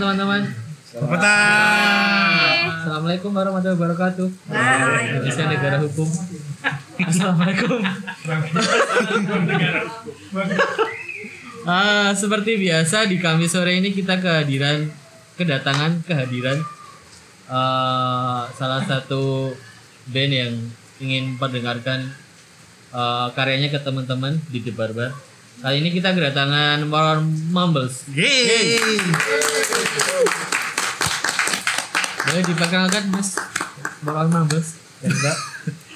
teman-teman. Petang. Assalamualaikum warahmatullahi wabarakatuh. Indonesia negara hukum. Assalamualaikum. Ah, seperti biasa di Kamis sore ini kita kehadiran kedatangan kehadiran eh, salah satu band yang ingin mendengarkan eh, karyanya ke teman-teman di The Barbar. Kali ini kita kedatangan Moron Mumbles. Yeay. Boleh diperkenalkan Mas Moron Mumbles? Ya enggak?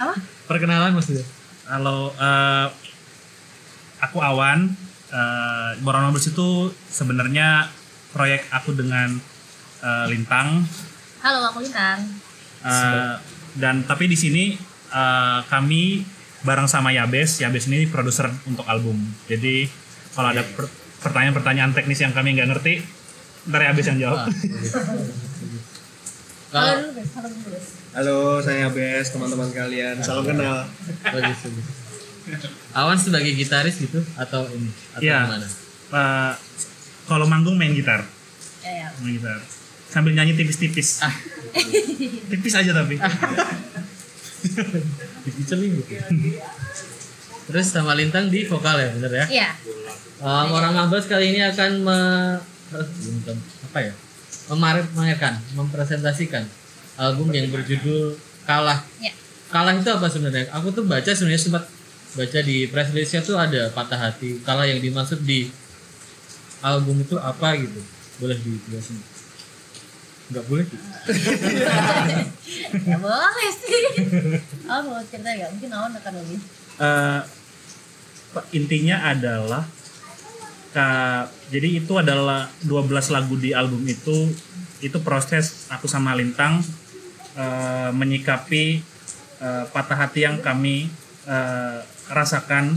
Apa? Perkenalan maksudnya. Halo, eh, aku Awan. Uh, Boron Mabes itu sebenarnya proyek aku dengan eh, Lintang. Halo, aku Lintang. Eh, dan tapi di sini eh, kami bareng sama Yabes. Yabes ini produser untuk album. Jadi kalau ada per- pertanyaan-pertanyaan teknis yang kami nggak ngerti, ntar Yabes yang jawab. Halo saya Bes, teman-teman kalian. Salam kenal. bagus, bagus. Awan sebagai gitaris gitu atau ini atau Iya. gimana? Eh, kalau manggung main gitar, Ya, ya. main gitar. Sambil nyanyi tipis-tipis. Ah. tipis aja tapi. gitu. Terus sama Lintang di vokal ya, bener ya? Iya. Um, orang Mabes kali ini akan me, apa ya? Memamerkan, mempresentasikan album yang berjudul Kalah. Iya. Kalah itu apa sebenarnya? Aku tuh baca sebenarnya sempat baca di press release-nya tuh ada patah hati. Kalah yang dimaksud di album itu apa gitu? Boleh dijelasin? Enggak boleh? Ya boleh sih. Oh, mau cerita nggak? Mungkin Awan akan lebih. Eh, pe- intinya adalah ka- jadi itu adalah 12 lagu di album itu itu proses aku sama Lintang eh, menyikapi eh, patah hati yang kami eh, rasakan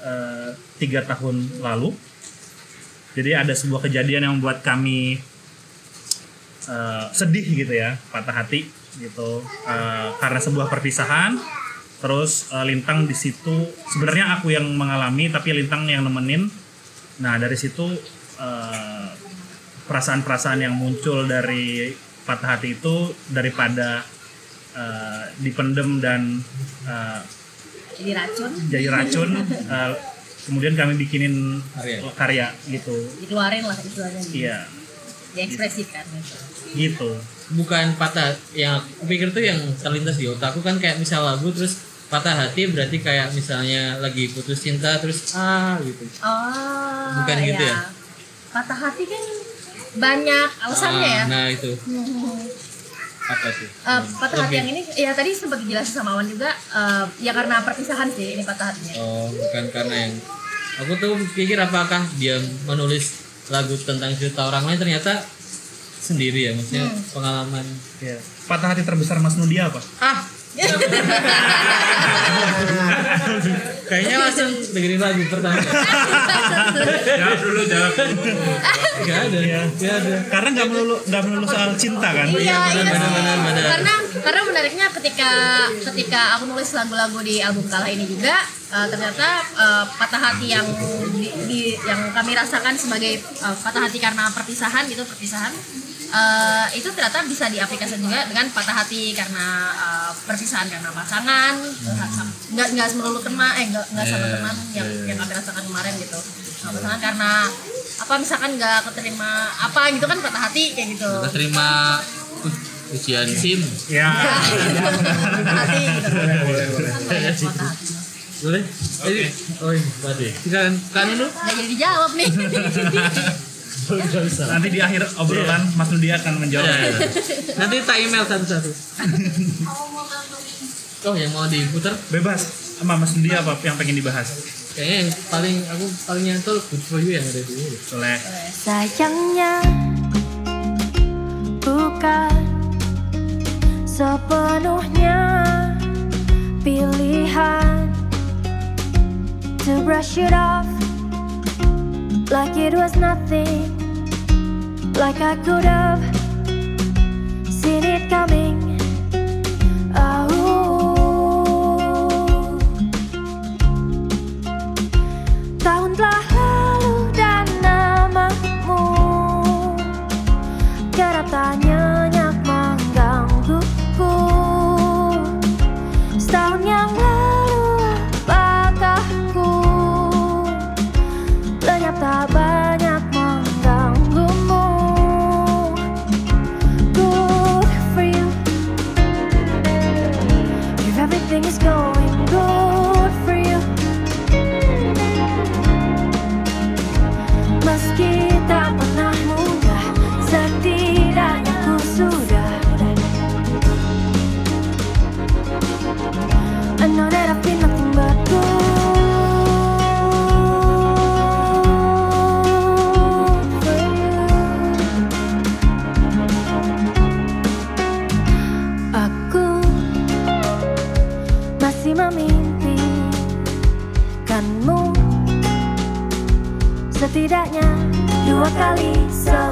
eh, tiga tahun lalu jadi ada sebuah kejadian yang membuat kami eh, sedih gitu ya patah hati gitu Eh, karena sebuah perpisahan terus eh, Lintang di situ sebenarnya aku yang mengalami tapi Lintang yang nemenin nah dari situ eh, perasaan-perasaan yang muncul dari patah hati itu daripada eh, dipendem dan eh, Jadi racun. jadi racun eh, kemudian kami bikinin Karya. karya gitu Dikeluarin lah istilahnya. iya Diekspresikan. gitu bukan patah yang aku pikir tuh yang terlintas di otakku kan kayak misal lagu terus patah hati berarti kayak misalnya lagi putus cinta terus ah gitu Oh. Bukan gitu ya? Patah hati kan banyak alasannya ya. Ah, nah itu Hmm. apa tuh Eh, patah hati yang ini ya tadi sempat dijelasin sama Awan juga eh, ya karena perpisahan sih ini patah hatinya. oh bukan karena yang aku tuh pikir apakah dia menulis lagu tentang cerita orang lain ternyata sendiri ya maksudnya Hmm. pengalaman. Iya. patah hati terbesar Mas Nudia apa? Ah. Kayaknya langsung dengerin lagu pertama. Jawab dulu jawab nggak ada nggak ada. Karena nggak melulu nggak melulu soal cinta kan? Iya, iya benar, sih. benar, benar, benar. Karena karena menariknya ketika ketika aku nulis lagu-lagu di album Kalah ini juga eh, ternyata eh, patah hati yang di, di- yang kami rasakan sebagai eh, patah hati karena perpisahan gitu perpisahan eh, itu ternyata bisa diaplikasikan juga dengan patah hati karena eh, perpisahan karena pasangan nggak nggak melulu teman eh nggak nggak sama Iya, teman yang iya. yang kami rasakan kemarin gitu Sama pasangan karena apa misalkan nggak keterima apa gitu kan patah hati kayak gitu Kita terima uh, ujian sim ya hati gitu. Banyak patah hati. boleh Oke. oh silakan kan dulu Nggak jadi dijawab nih. nanti di akhir obrolan Mas Nudia akan menjawab. Ya, ya. nanti tak email satu-satu. Oh yang mau diputar? Bebas. Sama Mas Nudia apa yang pengen dibahas? Kayaknya yang paling aku paling nyantol good for you yang ada dulu deh. boleh. Sayangnya bukan sepenuhnya pilihan. To brush it off like it was nothing, like I could have seen it coming. Kali seminggu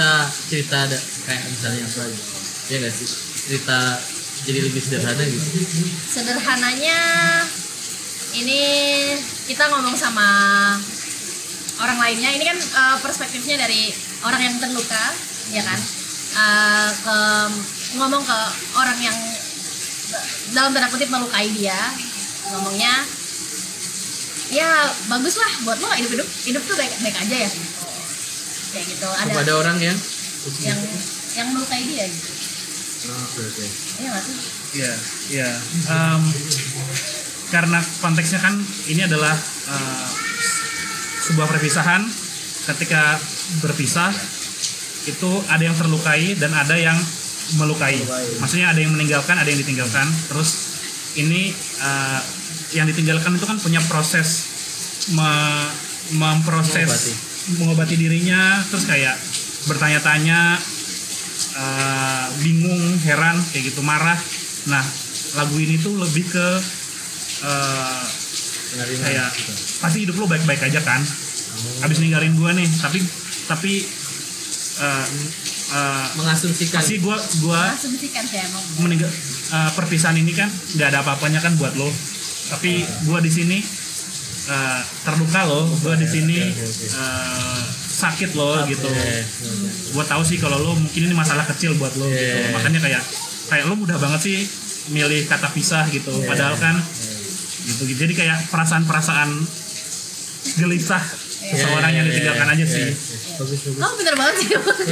bisa cerita ada kayak misalnya apa aja. Ya nggak sih? Cerita jadi lebih sederhana gitu. sederhananya ini kita ngomong sama orang lainnya ini kan eh, perspektifnya dari orang yang terluka ya kan Eh, ke ngomong ke orang yang dalam tanda kutip melukai dia ngomongnya ya bagus lah buat lo hidup hidup hidup tuh baik baik aja ya kayak gitu ada Kepada orang yang yang yang melukai dia gitu Oh, Oke oke. iya nggak sih Iya, iya. Em, karena konteksnya kan ini adalah eh, sebuah perpisahan. Ketika berpisah itu ada yang terlukai dan ada yang melukai. Maksudnya ada yang meninggalkan, ada yang ditinggalkan. Terus ini eh, yang ditinggalkan itu kan punya proses me- memproses Mengobati. dirinya, terus kayak bertanya-tanya eh, bingung, heran, kayak gitu, marah. Nah, lagu ini tuh lebih ke eh, Penerimaan kayak gitu. pasti hidup lo baik-baik aja kan. Abis ninggalin gua nih, tapi tapi eh, eh, Mengasumsikan. pasti gua gua asumsikan sih emang meninggal eh, perpisahan ini kan nggak ada apa-apanya kan buat lo tapi gua di sini eh, terluka lo gua di sini eh, sakit lo gitu. gua tahu sih kalau lo mungkin ini masalah kecil buat lo gitu. Iya. makanya kayak kayak lo mudah banget sih milih kata pisah gitu. Padahal kan gitu jadi kayak perasaan-perasaan gelisah seseorang yang ditinggalkan aja sih bagus bagus Kamu pintar banget sih bagus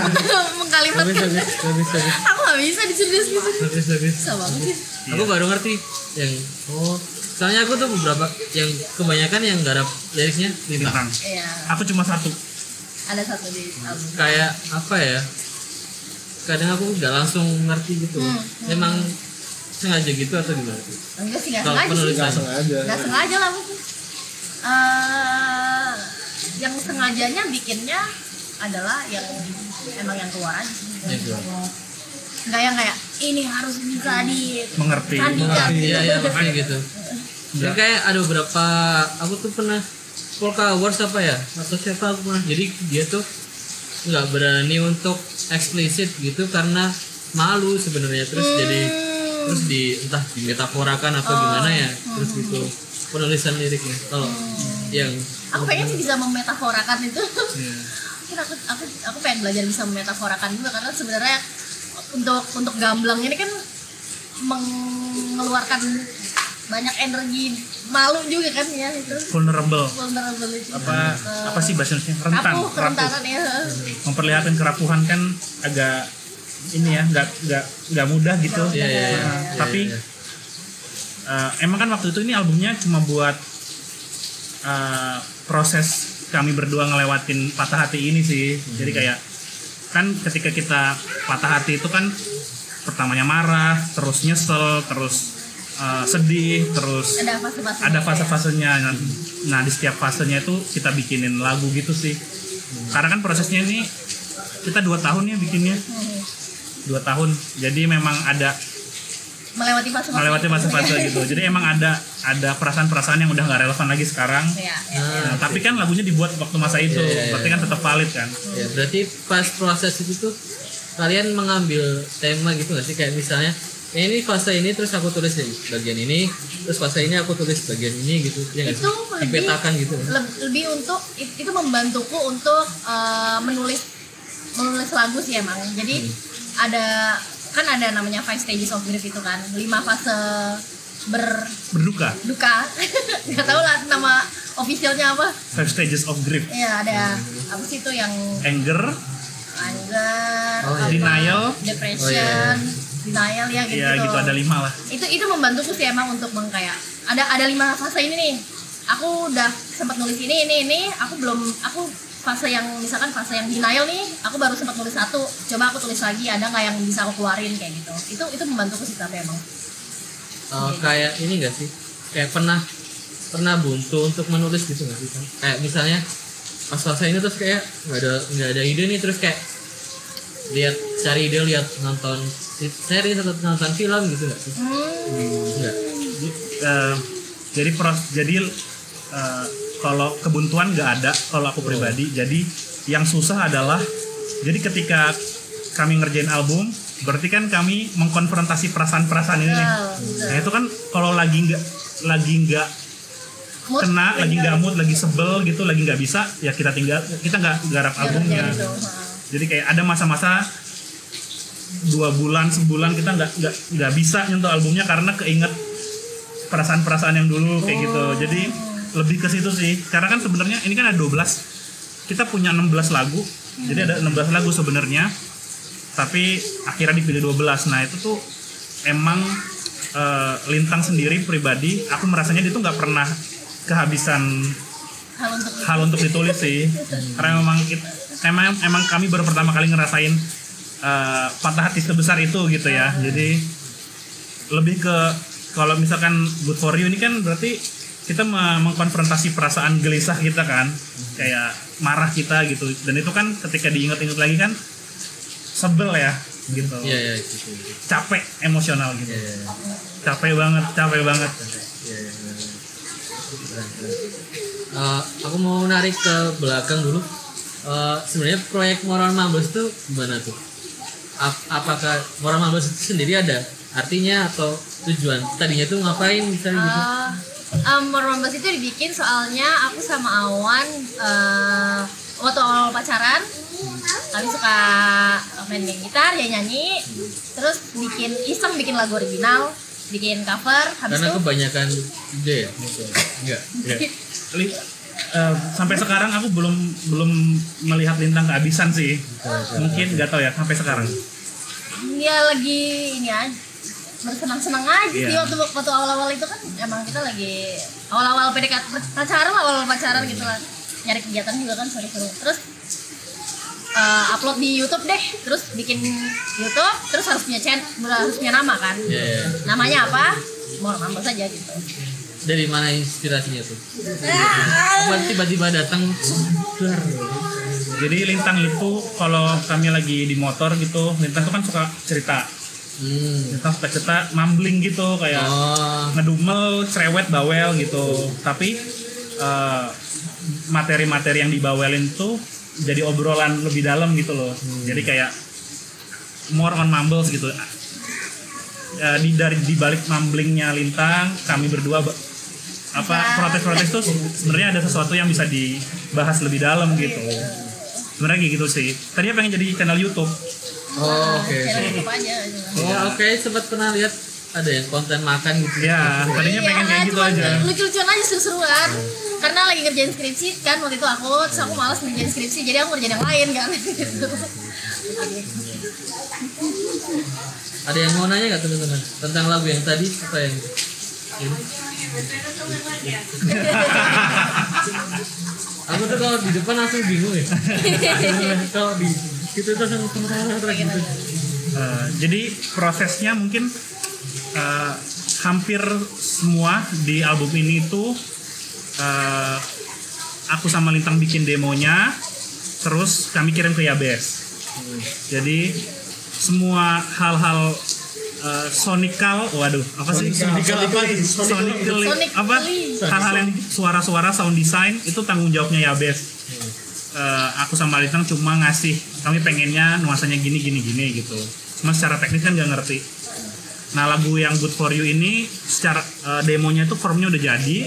mengkalimatkan. bagus bagus bagus Aku gak bisa diserius gitu. bagus bagus Bisa banget sih. aku baru ngerti yang oh soalnya aku tuh beberapa yang kebanyakan yang garap liriknya lintang Bintang. Iya, aku cuma satu ada satu di album. kayak apa ya kadang aku nggak langsung ngerti gitu Hmm, emang sengaja gitu atau gimana tuh Enggak sih, gak kalau sengaja sih. penulisan sengaja Gak sengaja lah mungkin. Eh, yang sengajanya bikinnya adalah yang emang yang keluar aja. Ya, keluar. Nggak yang kayak ini harus bisa di mengerti. Kandidat. iya iya makanya gitu. Dan kayak ada beberapa aku tuh pernah Polka Awards apa ya? Atau siapa aku pernah. Jadi dia tuh nggak berani untuk eksplisit gitu karena malu sebenarnya. Terus jadi terus di entah dimetaforakan atau gimana ya. Terus gitu. Penulisan liriknya. Kalau yang aku pengen sih bisa memetaforakan itu. Iya. mungkin aku aku aku pengen belajar bisa memetaforakan juga karena sebenarnya untuk untuk gamblang ini kan mengeluarkan banyak energi malu juga kan ya itu. Vulnerable. Vulnerability apa apa sih bahasa Indonesia rentan rapuh kerentanan ya. Memperlihatkan kerapuhan kan agak ini ya nggak nggak nggak mudah gitu. Iya, iya, iya. Nah, Iya, tapi iya. eh, emang kan waktu itu ini albumnya cuma buat eh, proses kami berdua ngelewatin patah hati ini sih. Jadi kayak kan ketika kita patah hati itu kan pertamanya marah terus nyesel terus eh, sedih terus ada fase-fase ada fase-fasenya. Nah, nah di setiap fasenya itu kita bikinin lagu gitu sih. Karena kan prosesnya ini kita dua tahun ya bikinnya. Dua tahun. Jadi memang ada melewati fase-fase. Melewati fase-fase gitu. Jadi emang ada ada perasaan-perasaan yang udah nggak relevan lagi sekarang. Ya, ya. Nah, tapi kan lagunya dibuat waktu masa itu. Iya, iya, iya. berarti kan tetap valid kan? Ya berarti pas proses itu tuh kalian mengambil tema gitu gak sih? Kayak misalnya "Eh, ini fase ini terus aku tulis di bagian ini. Terus fase ini aku tulis bagian ini gitu ya nggak itu lebih dipetakan gitu. leb- lebih untuk it- itu membantuku untuk eh, menulis menulis lagu sih emang. Jadi ada kan ada namanya five stages of grief itu kan. Lima fase berduka? berduka nggak tahu lah nama officialnya apa. Five stages of grief. Ya ada apa sih itu yang anger. Anger Oh, iya. apa, Denial. depression Oh, iya, denial ya gitu, ya gitu ada lima lah. Itu itu membantuku sih emang untuk mengkayak ada ada lima fase ini nih. Aku udah sempat nulis ini ini ini. Aku belum aku fase yang misalkan fase yang denial nih aku baru sempat nulis satu. Coba aku tulis lagi ada nggak yang bisa aku keluarin kayak gitu. Itu itu membantuku sih tapi emang Oh, kayak ini gak sih? Kayak pernah pernah buntu untuk menulis gitu gak sih Kang? kayak misalnya pas fase ini terus kayak nggak ada nggak ada ide nih terus kayak lihat cari ide lihat nonton series atau nonton film gitu gak sih? Hmm, Enggak. Eh, jadi pros jadi eh, kalau kebuntuan nggak ada kalau aku pribadi. Jadi yang susah adalah jadi ketika kami ngerjain album berarti kan kami mengkonfrontasi perasaan-perasaan ini nih. Nah itu kan kalau lagi nggak lagi nggak Mood kena lagi nggak mood lagi sebel gitu lagi nggak bisa ya kita tinggal kita nggak garap Ya, albumnya. gitu. Jadi kayak ada masa-masa dua bulan sebulan kita nggak nggak nggak bisa nyentuh albumnya karena keinget perasaan-perasaan yang dulu kayak gitu. Jadi lebih ke situ sih. Karena kan sebenarnya ini kan ada 12 kita punya 16 lagu. Jadi ada 16 lagu sebenarnya. Tapi akhirnya dipilih 12 nah itu tuh emang eh, lintang sendiri pribadi. Aku merasanya dia tuh nggak pernah kehabisan hal untuk hal untuk ditulis sih. Karena memang kit- emang emang kami baru pertama kali ngerasain eh, patah hati sebesar itu gitu ya. Jadi lebih ke kalau misalkan good for you ini kan berarti kita me- mengkonfrontasi perasaan gelisah kita kan kayak marah kita gitu dan itu kan ketika diingat-ingat lagi kan sebel ya gitu iya gitu. gitu. capek emosional gitu Iya iya iya. capek banget capek banget benar. Keren, keren. Eh, aku mau narik ke belakang dulu. Eh, sebenarnya proyek Moral Mambes itu gimana tuh? Ap- apakah Moral Mambes itu sendiri ada artinya atau tujuan tadinya tuh ngapain misalnya gitu Uh, um, Morbambas itu dibikin soalnya aku sama Awan uh, waktu awal pacaran kami suka main main gitar ya nyanyi terus bikin iseng bikin lagu original bikin cover habis karena itu kebanyakan ide ya? Enggak Li- eh, sampai sekarang aku belum belum melihat lintang kehabisan sih. Mungkin nggak tahu ya sampai sekarang. Dia lagi ini aja bersenang-senang aja sih Iya. waktu waktu awal-awal itu kan emang kita lagi awal-awal PDKT pacaran lah awal pacaran gitu lah. Nyari kegiatan juga kan seru-seru terus eh, upload di YouTube deh. Terus bikin YouTube terus harus punya channel harus punya nama kan. Ya ya. namanya apa? Mau nambah saja gitu. Dari mana inspirasinya tuh? Apa tiba-tiba datang? Jadi lintang itu kalau kami lagi di motor gitu lintang tuh kan suka cerita hmm. lintang suka cerita mambling gitu kayak oh ngedumel, cerewet, bawel gitu. Tapi eh, materi-materi yang dibawelin tuh jadi obrolan lebih dalam gitu loh. Jadi kayak more on mumbles gitu. Eh, di dari di balik mumblingnya Lintang, kami berdua apa protes-protes tuh sebenarnya ada sesuatu yang bisa dibahas lebih dalam gitu. Sebenarnya kayak gitu sih. Tadinya pengen jadi channel YouTube. Oh oke. Channel oke YouTube aja oh oke sempat pernah lihat ada yang konten makan gitu. Ya, tadinya Iya, pengen kayak gitu cuman aja. lucu-lucuan aja seru-seruan. Karena lagi ngerjain skripsi kan waktu itu aku terus aku malas ngerjain skripsi jadi aku ngerjain yang lain kan. Gitu ada yang mau nanya nggak teman-teman? Tentang lagu yang tadi apa yang? Ini? aku tuh kalau di depan langsung bingung ya. Kalau di gitu tuh langsung gitu Eh, jadi prosesnya mungkin eh, hampir semua di album ini itu eh, aku sama Lintang bikin demonya, terus kami kirim ke Yabes. Jadi semua hal-hal eh, sonikal, waduh, apa sih? Sonikal apa? Sonically, Sonically. apa? Hal-hal yang suara-suara sound design itu tanggung jawabnya Yabes. Eh, aku sama Lintang cuma ngasih kami pengennya nuansanya gini gini gini gitu. Cuma secara teknis kan nggak ngerti. Nah lagu yang Good For You ini secara eh, demonya itu formnya udah jadi.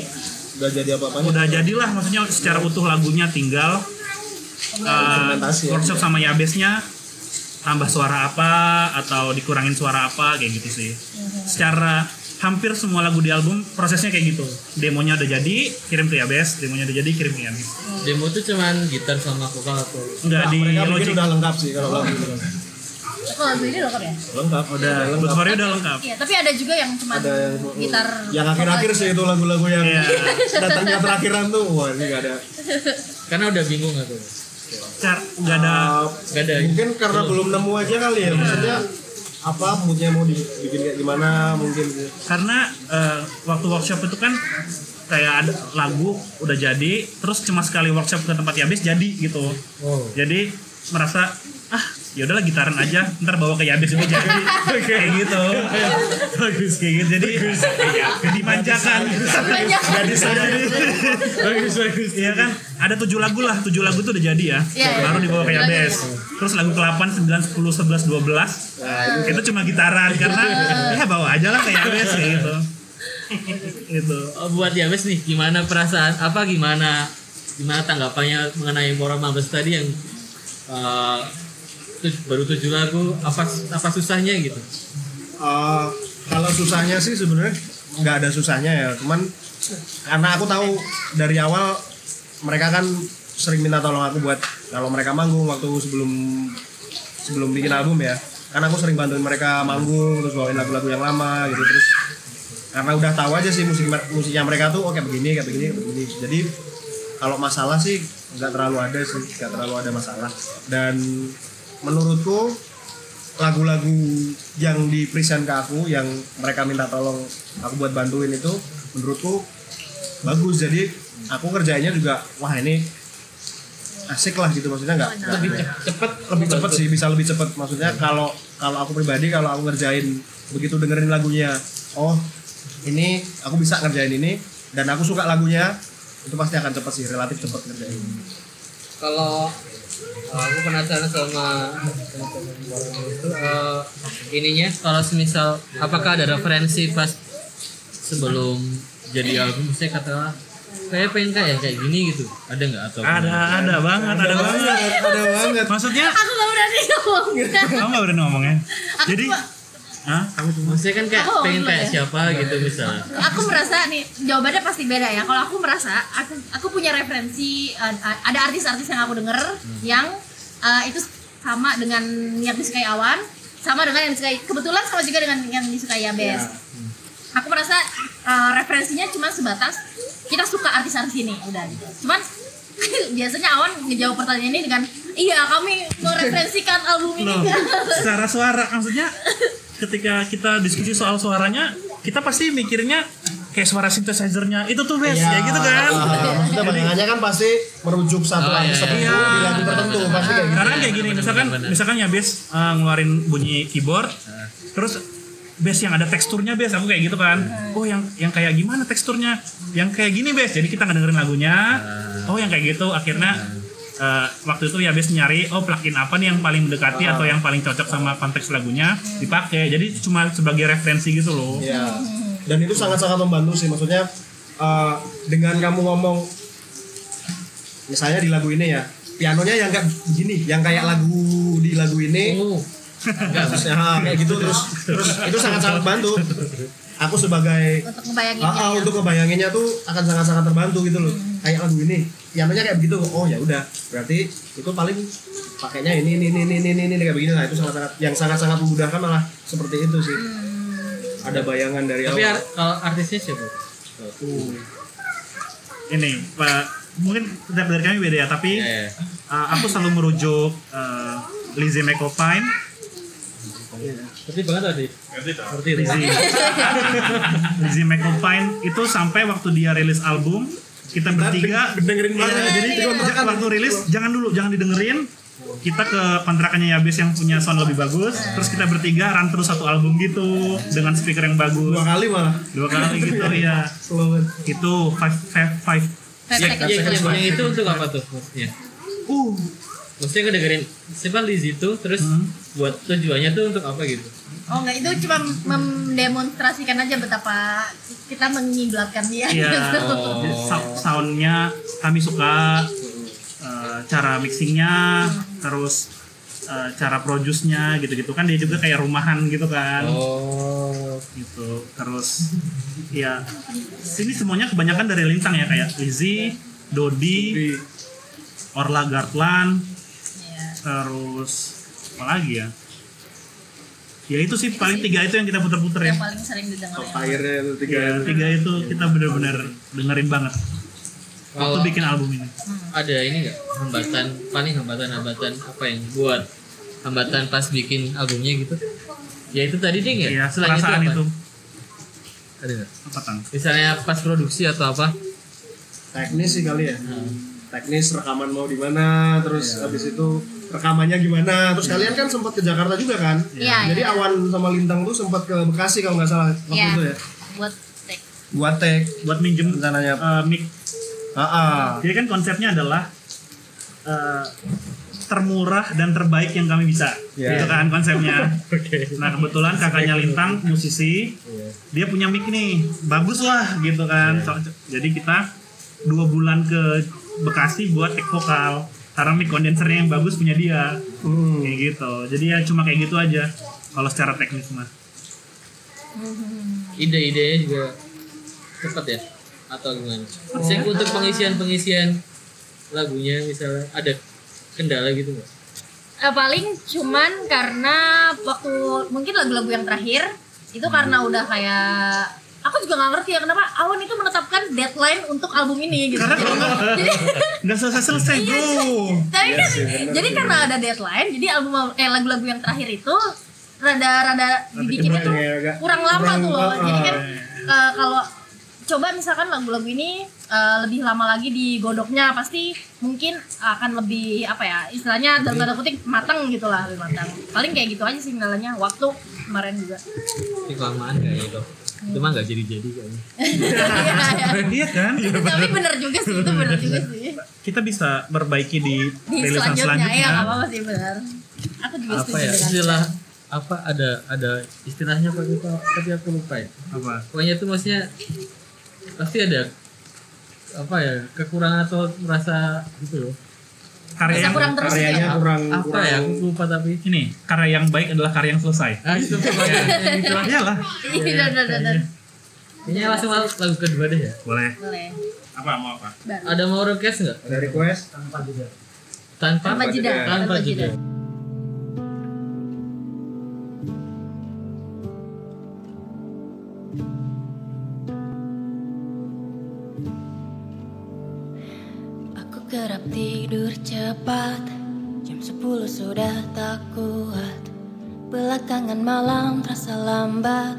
Udah jadi apa-apanya. udah jadilah maksudnya secara utuh lagunya tinggal eh, ya. workshop sama Yabesnya tambah suara apa atau dikurangin suara apa kayak gitu sih. Secara hampir semua lagu di album prosesnya kayak gitu demonya udah jadi kirim ke Yabes demonya udah jadi kirim ke demo tuh cuman gitar sama vokal atau Enggak di mereka bikin Logic udah lengkap sih kalau lagu itu. kalau lagu ini lengkap ya Lengkap. udah For You udah lengkap iya tapi ada juga yang cuma Ada yang- gitar Yang akhir-akhir sih itu lagu-lagu yang Iya. datangnya terakhiran tuh. Wah ini gak ada. karena udah bingung nggak tuh Car nggak ada Uh, nggak ada mungkin karena belum nemu aja kali ya. Maksudnya apa moodnya mau dibikin kayak gimana mungkin? Karena eh, waktu workshop itu kan kayak ada lagu udah jadi terus cuma sekali workshop ke tempat Yabes jadi gitu. Oh. Jadi merasa ah ya udahlah gitaran aja. Ntar bawa ke Yabes juga jadi kayak gitu. Bagus. Kayak gitu. Jadi ya, dimanjakan. Banyak bagus. Bagus iya kan? Ada tujuh lagu lah. Tujuh lagu tuh udah jadi ya. Iya, iya. baru dibawa ke Yabes terus lagu ke-8, 9, 10, 11, 12 itu cuma gitaran. Karena ya bawa aja lah ke Yabes kayak gitu. Gitu. Oh, buat Yabes nih gimana perasaan apa gimana gimana tanggapannya mengenai Mora Mabes tadi yang eh, baru tujuh lagu apa apa susahnya gitu? Uh, kalau susahnya sih sebenarnya nggak ada susahnya ya. Cuman karena aku tahu dari awal mereka kan sering minta tolong aku buat kalau mereka manggung waktu sebelum sebelum bikin album ya. Karena aku sering bantuin mereka manggung terus bawain lagu-lagu yang lama gitu. Terus karena udah tahu aja sih musik musiknya mereka tuh oke begini kayak begini kayak begini. Jadi kalau masalah sih nggak terlalu ada sih nggak terlalu ada masalah. Dan menurutku lagu-lagu yang di present ke aku yang mereka minta tolong aku buat bantuin itu menurutku bagus. Jadi aku kerjanya juga wah ini asik lah gitu. Maksudnya nggak lebih ce- cepet lebih cepet sih bisa lebih cepet. Maksudnya kalau kalau aku pribadi kalau aku ngerjain begitu dengerin lagunya oh ini aku bisa ngerjain ini dan aku suka lagunya itu pasti akan cepet sih relatif cepet ngerjain. Kalau Aku penasaran sama uh, ininya kalau semisal apakah ada referensi pas sebelum jadi album saya katakanlah kayak pengen kayak kayak gini gitu ada nggak atau Ada, ada banget, ada banget. ada banget Maksudnya, Aku gak berani ngomong. kamu gak berani ngomongnya. Aku Jadi, Hah? Kamu cuma maksudnya kan kayak Oh, pengen kayak ya? siapa gitu misalnya aku merasa nih jawabannya pasti beda ya. Kalau aku merasa aku aku punya referensi uh, ada artis-artis yang aku denger yang uh, itu sama dengan yang disukai Awan, sama dengan yang disukai kebetulan sama juga dengan yang disukai Yabes. Aku merasa uh, referensinya cuma sebatas kita suka artis-artis ini udah gitu. Cuman biasanya Awan ngejawab pertanyaan ini dengan iya kami mereferensikan album ini. Loh, secara suara maksudnya ketika kita diskusi soal suaranya kita pasti mikirnya kayak suara synthesizer-nya. Itu tuh best Iya. ya gitu kan. Ah, maksudnya bayangannya kan pasti merujuk Oh, satu iya, artis tertentu iya. di lagu tertentu pasti kayak gitu. karena kayak gini misalkan bener. misalkan ya best uh, ngeluarin bunyi keyboard terus bass yang ada teksturnya bass aku kayak gitu kan. Oh yang yang kayak gimana teksturnya? Yang kayak gini bass jadi kita ngedengerin lagunya. Oh yang kayak gitu. Akhirnya uh, waktu itu ya bass nyari oh plugin apa nih yang paling mendekati atau yang paling cocok sama konteks lagunya? Dipakai. Jadi cuma sebagai referensi gitu loh. Iya. Dan itu sangat-sangat membantu sih. Maksudnya eh, dengan kamu ngomong, misalnya di lagu ini ya, pianonya yang kayak begini, yang kayak lagu di lagu ini, oh terus ya, kayak gitu terus terus itu sangat-sangat bantu. Aku sebagai untuk ngebayangin Ah, ah, untuk ngebayanginnya tuh akan sangat-sangat terbantu gitu loh. Kayak lagu ini, pianonya kayak begitu. Oh ya udah, berarti itu paling pakainya ini ini ini ini ini, ini, kayak begini lah. Itu sangat-sangat yang sangat-sangat memudahkan malah seperti itu sih. Ada bayangan dari tapi awal. ar- kalau artisnya siapa? Ini pak mungkin setiap dari kami beda ya tapi Iya, iya. uh, aku selalu merujuk uh, Lizzie McAlpine. Ngerti banget tadi. Ngerti Lizzie. Lizzie McAlpine itu sampai waktu dia rilis album kita bertiga. dengerin banget. Iya, jadi ja- waktu rilis jangan dulu jangan didengerin kita ke kontrakannya Yabes yang punya sound lebih bagus terus kita bertiga run terus satu album gitu dengan speaker yang bagus. Dua kali malah. dua kali gitu ya itu five five five. Five yang, seconds yang, itu untuk apa tuh? Maksudnya uh. Maksudnya gue dengerin siapa Liz itu terus buat tujuannya tuh untuk apa gitu? Oh enggak, itu cuma mendemonstrasikan aja betapa kita mengiblatkan dia. Iya, gitu. Oh. Soundnya kami suka, eh, cara mixingnya, terus eh, cara produce-nya gitu-gitu kan dia juga kayak rumahan gitu kan, oh gitu. Terus ya sini semuanya kebanyakan dari Lintang ya kayak Lizzy, Dodi, Orla Gartland, Iya. terus apa lagi ya? Ya itu sih paling tiga itu yang kita puter-puter ya. Yang paling sering didengar Top ya. itu tiga. Ya, tiga itu kita bener-bener dengerin banget waktu kalau bikin album ini. ada ini nggak hambatan paling hambatan-hambatan apa yang buat hambatan pas bikin albumnya gitu ya itu tadi ding ya Iya, selain itu apa itu. ada nggak Apa tang? misalnya pas produksi atau apa Teknis sih kali ya. Teknis rekaman mau di mana, terus habis itu rekamannya gimana. Terus kalian kan sempat ke Jakarta juga kan? Iya, Jadi iya. Awan sama Lintang tuh sempat ke Bekasi kalau nggak salah waktu Iya. itu ya. Buat take. Buat tag Buat minjem rencananya. eh, mic. Ah, ah. Jadi kan konsepnya adalah eh, termurah dan terbaik yang kami bisa. Iya. Itu kan konsepnya. Nah kebetulan kakaknya Lintang musisi, dia punya mic nih, bagus lah gitu kan. So- Jadi kita dua bulan ke Bekasi buat take vokal. Karena mic kondensernya yang bagus punya dia. Hmm. Kayak gitu. Jadi ya cuma kayak gitu aja. Kalau secara teknis mah. ide-idenya juga cepat ya atau gimana? Misalnya untuk pengisian-pengisian lagunya misalnya ada kendala gitu nggak? Eh, paling cuman karena waktu mungkin lagu-lagu yang terakhir itu karena udah kayak aku juga nggak ngerti ya kenapa Awan itu menetapkan deadline untuk album ini gitu. jadi Nggak selesai-selesai bro. tapi kan jadi karena ada deadline jadi album eh lagu-lagu yang terakhir itu rada-rada dibikinnya tuh Ya, kurang lama tuh loh. Jadi kan ah, eh, kalau coba misalkan lagu-lagu ini eh, lebih lama lagi digodoknya pasti mungkin akan lebih apa ya istilahnya dalam tanda kutip matang gitu lah lebih matang. Paling kayak gitu aja sih kendalanya waktu kemarin juga. Ini kelamaan kayak gitu itu mah nggak jadi-jadi kayaknya. Iya kan? Tapi bener juga sih, itu bener juga sih. kita bisa perbaiki di, Di rilisan selanjutnya, selanjutnya, ya nggak apa-apa sih benar. Aku juga apa setuju ya dengan istilah apa ada ada istilahnya apa gitu tapi aku lupa ya. Apa? Pokoknya itu maksudnya pasti ada apa ya kekurangan atau merasa gitu loh. Karya yang kurang terus karyanya ya. kurang apa ya aku lupa tapi ini karya yang baik adalah karya yang selesai. Ah itu pokoknya. Lah. Iya, benar benar benar. kayaknya langsung lagu kedua deh ya? Boleh. Boleh. apa mau apa? Baru. ada mau request nggak? Ada request? Tanpa Tanpa jeda, tanpa tanpa jeda. jeda. Aku kerap tidur cepat Jam 10 sudah tak kuat. Belakangan malam terasa lambat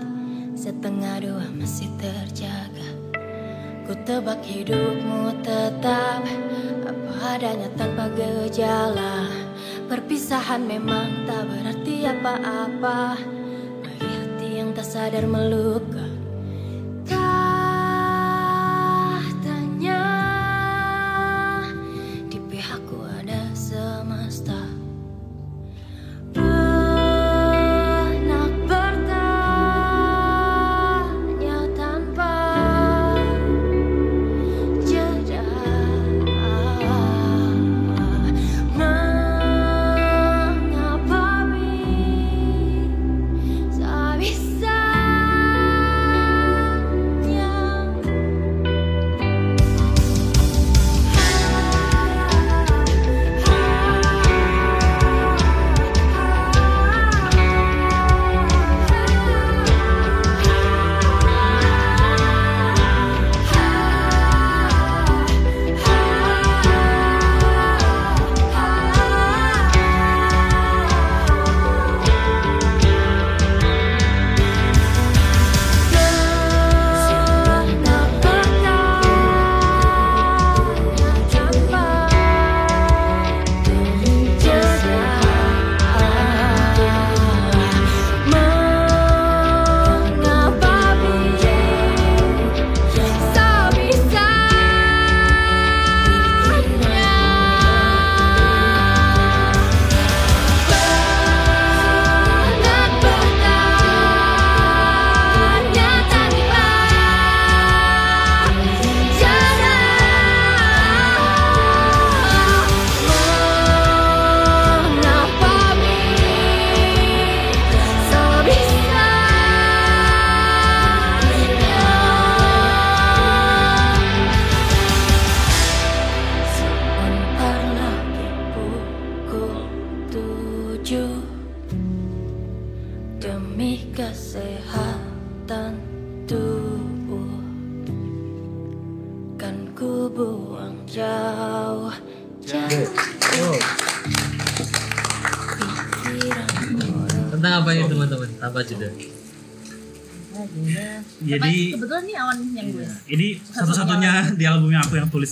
Setengah dua masih terjaga. Ku tebak hidupmu tetap Apa adanya tanpa gejala. Perpisahan memang tak berarti apa-apa. Bagi hati yang tak sadar meluka. Katanya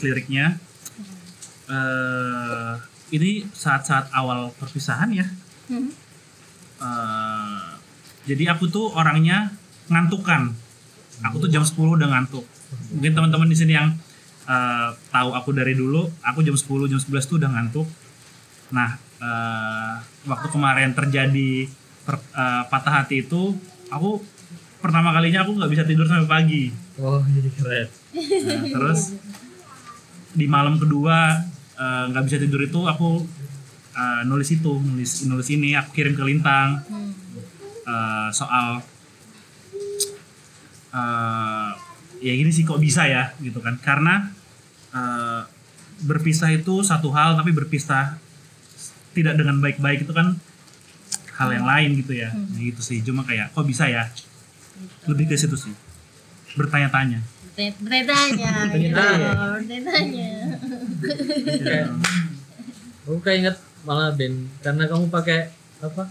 liriknya. Eh ini saat-saat awal perpisahan ya. Hmm. Eh, jadi aku tuh orangnya ngantukan. Aku tuh jam 10 udah ngantuk. Mungkin teman-teman di sini yang eh, tahu aku dari dulu aku jam 10 jam 11 tuh udah ngantuk. Nah eh, waktu kemarin terjadi per- eh, patah hati itu aku pertama kalinya aku nggak bisa tidur sampai pagi. Oh jadi keren. Nah, terus di malam kedua eh, nggak bisa tidur itu aku eh, nulis itu nulis nulis ini aku kirim ke Lintang. Eh, soal eh, ya gini sih kok bisa ya gitu kan. Karena eh, berpisah itu satu hal tapi berpisah tidak dengan baik-baik itu kan hal yang lain gitu ya. Nah, gitu sih. Cuma kayak kok bisa ya? Lebih ke situ sih. Bertanya-tanya Bertanya, Bertanya. bertanya. kayak aku kayak inget malah Ben karena kamu pakai apa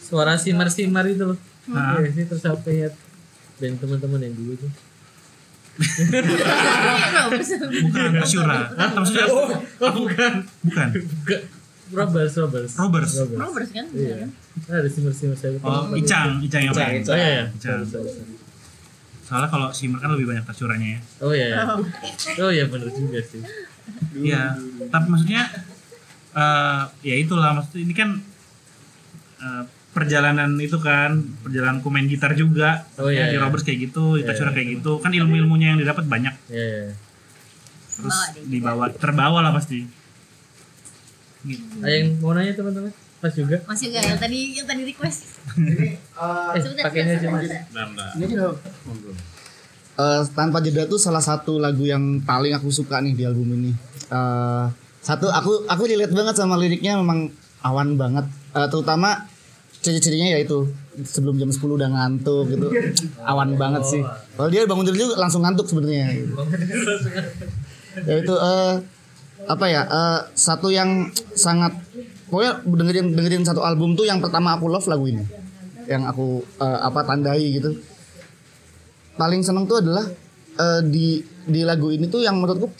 suara simar simar itu loh Ah. Iya sih terus aku ingat band teman-teman yang dulu tuh bukan Asyura maksudnya aku bukan bukan Enggak. Robbers, Robbers. Robbers. Robbers kan? Iya. Ada simar simar saya. oh Icang Icang yang Oh iya, iya. Icang. Soalnya kalau Shimmer kan lebih banyak tercurahnya ya Oh iya. ya. Oh iya bener juga sih. Iya, tapi maksudnya eh ya itulah maksudnya ini kan eh, perjalanan itu kan perjalanan ku main gitar juga Oh, iya, Ya, di iya. Roberts kayak gitu, di Tachura kayak gitu kan ilmu-ilmunya yang didapat banyak Iya. iya. terus dibawa terbawa lah pasti gitu. Ada yang mau nanya teman-teman? Pas juga. Mas juga yang tadi yang tadi request. Eh, Sebentar, pakai ini aja mas. Eh, tanpa jeda tuh salah satu lagu yang paling aku suka nih di album ini. Eh, satu aku aku relate banget sama liriknya memang awan banget. Eh, terutama ciri-cirinya yaitu sebelum jam 10 udah ngantuk gitu. Awan banget sih. Kalau dia bangun tidur juga langsung ngantuk sebenarnya. Yaitu eh apa ya? eh, satu yang sangat pokoknya dengerin dengerin satu album tuh yang pertama aku love lagu ini. Yang aku eh, apa tandai gitu. Paling seneng tuh adalah eh, di di lagu ini tuh yang menurutku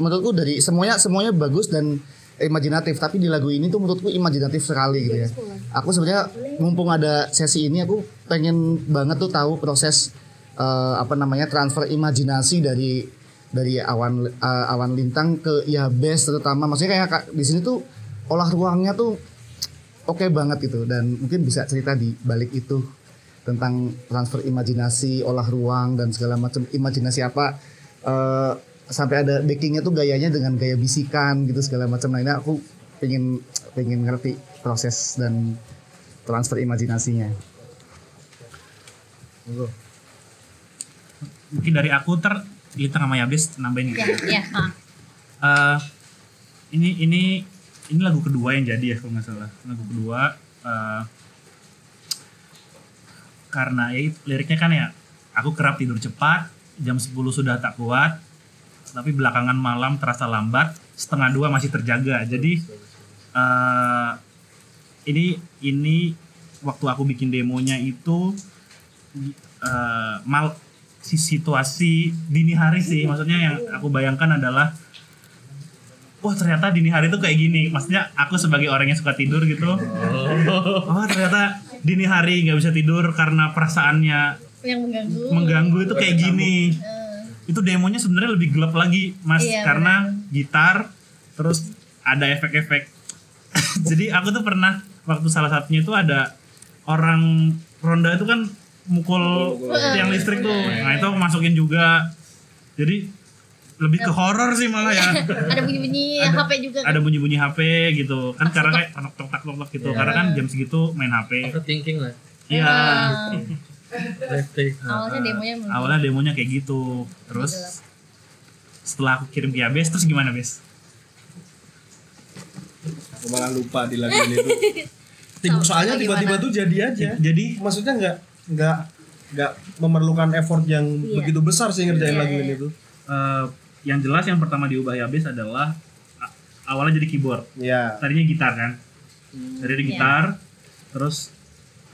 menurutku dari semuanya semuanya bagus dan imajinatif. Tapi di lagu ini tuh menurutku imajinatif sekali gitu ya. Aku sebenarnya mumpung ada sesi ini aku pengen banget tuh tahu proses eh, apa namanya transfer imajinasi dari dari awan eh, awan lintang ke ya best terutama. Maksudnya kayak di sini tuh olah ruangnya tuh oke banget gitu. Dan mungkin bisa cerita di balik itu tentang transfer imajinasi olah ruang dan segala macam. Imajinasi apa? Eh, sampai ada backingnya tuh gayanya dengan gaya bisikan gitu segala macam. Nah ini aku pengen pengen ngerti proses dan transfer imajinasinya. Mungkin dari aku ter di tengah Mayabes nambahin gitu. Ya, ya. Eh, ini ini ini lagu kedua yang jadi ya kalau nggak salah. Lagu kedua eh, karena ya liriknya kan ya aku kerap tidur cepat jam 10 sudah tak kuat tapi belakangan malam terasa lambat setengah dua masih terjaga. Jadi eh, ini ini waktu aku bikin demonya itu eh, mal si situasi dini hari sih. Maksudnya yang aku bayangkan adalah wah ternyata dini hari tuh kayak gini. Maksudnya aku sebagai orang yang suka tidur gitu. Oh. Ternyata dini hari nggak bisa tidur karena perasaannya Yang mengganggu. mengganggu itu kayak gini. Eh, itu demonya sebenarnya lebih gelap lagi mas Iya, karena gitar terus ada efek-efek. Jadi aku tuh pernah waktu salah satunya itu ada orang ronda itu kan mukul tiang listrik tuh. Nah itu aku masukin juga. Jadi lebih ke horor sih malah ya ada bunyi-bunyi Ada- HP juga. kan? ada bunyi-bunyi HP gitu kan karena kayak tok tok tok tok gitu karena kan jam segitu main HP Overthinking lah. iya Lefty. awalnya demonya awalnya demonya kayak gitu terus setelah aku kirim ke Yabes terus gimana Bes? Aku malah lupa di lagu ini tuh. Tiba- Soalnya tiba-tiba tuh jadi aja. jadi Maksudnya nggak nggak nggak memerlukan effort yang Iya. begitu besar sih ngerjain Iya, lagu iya. ini tuh. eh, yang jelas yang pertama diubah Yabes adalah awalnya jadi keyboard Ya. tadinya gitar kan dari Iya. gitar terus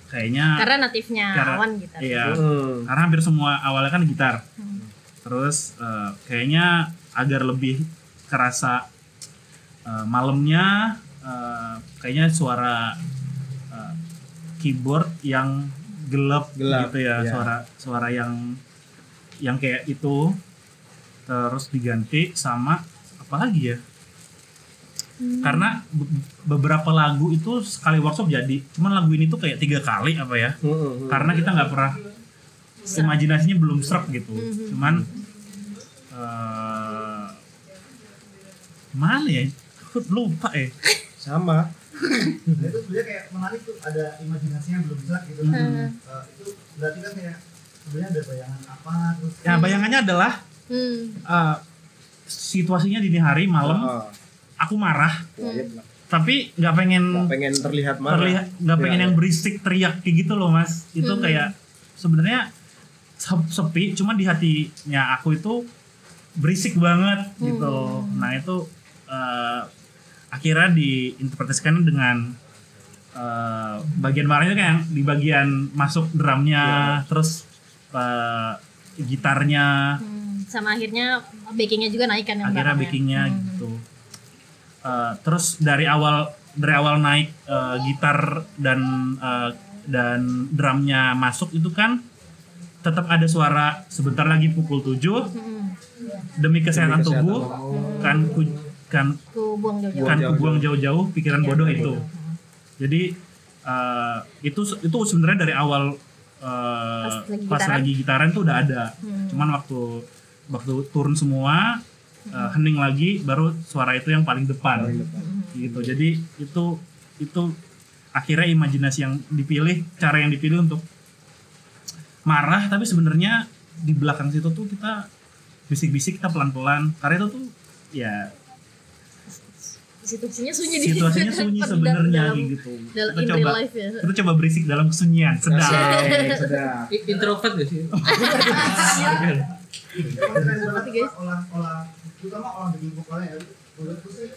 kayaknya Karena natifnya Karena- awan gitu. iya Hmm. karena hampir semua awalnya kan gitar terus eh, kayaknya agar lebih kerasa eh, malamnya eh, kayaknya suara eh, keyboard yang gelap, Gelap, gitu ya iya. suara suara yang yang kayak itu terus diganti sama apa lagi ya? Karena be- beberapa lagu itu sekali workshop jadi. Cuman lagu ini tuh kayak tiga kali apa ya? Hmm, hmm. karena kita nggak pernah imajinasinya belum serap gitu. Mhm. cuman eh mana ya? Aku lupa ya Sama. itu sebenarnya kayak menarik tuh. Ada imajinasinya belum jelas gitu. Hmm. itu berarti kan kayak sebenarnya ada bayangan apa terus ya bayangannya adalah Hmm. eh, situasinya dini hari malam Ah, aku marah lah. tapi nggak pengen Nggak pengen terlihat marah. terlihat nggak pengen Iya, yang iya. berisik teriak kayak gitu loh mas itu kayak sebenarnya sep- sepi cuma di hatinya aku itu berisik banget gitu loh. nah itu eh, akhirnya diinterpretasikan dengan eh, bagian marahnya kayak di bagian masuk drumnya terus eh, gitarnya Hmm, Sama akhirnya backingnya juga naik kan yang akhirnya belakangnya. backingnya gitu. Eh, terus dari awal dari awal naik eh, gitar dan eh, dan drumnya masuk itu kan tetap ada suara sebentar lagi pukul 7 demi kesehatan tubuh kan ku, kan Ku buang jauh-jauh. kan kubuang jauh-jauh. pikiran bodoh itu. jadi eh, itu itu sebenarnya dari awal eh, Pas lagi pas gitaran. lagi gitaran tuh udah ada. Cuman waktu waktu turun semua eh, hening lagi baru suara itu yang paling depan gitu jadi itu itu akhirnya imajinasi yang dipilih cara yang dipilih untuk marah tapi sebenarnya di belakang situ tuh kita bisik-bisik kita pelan-pelan karena itu tuh ya Situasinya sunyi di situasinya sunyi sebenarnya gitu. dalam kita coba life ya. kita coba berisik dalam kesunyian sedang. Sudah. I- Introvert gak sih? guys. olah olah terutama olah bikin vokalnya ya menurutku sih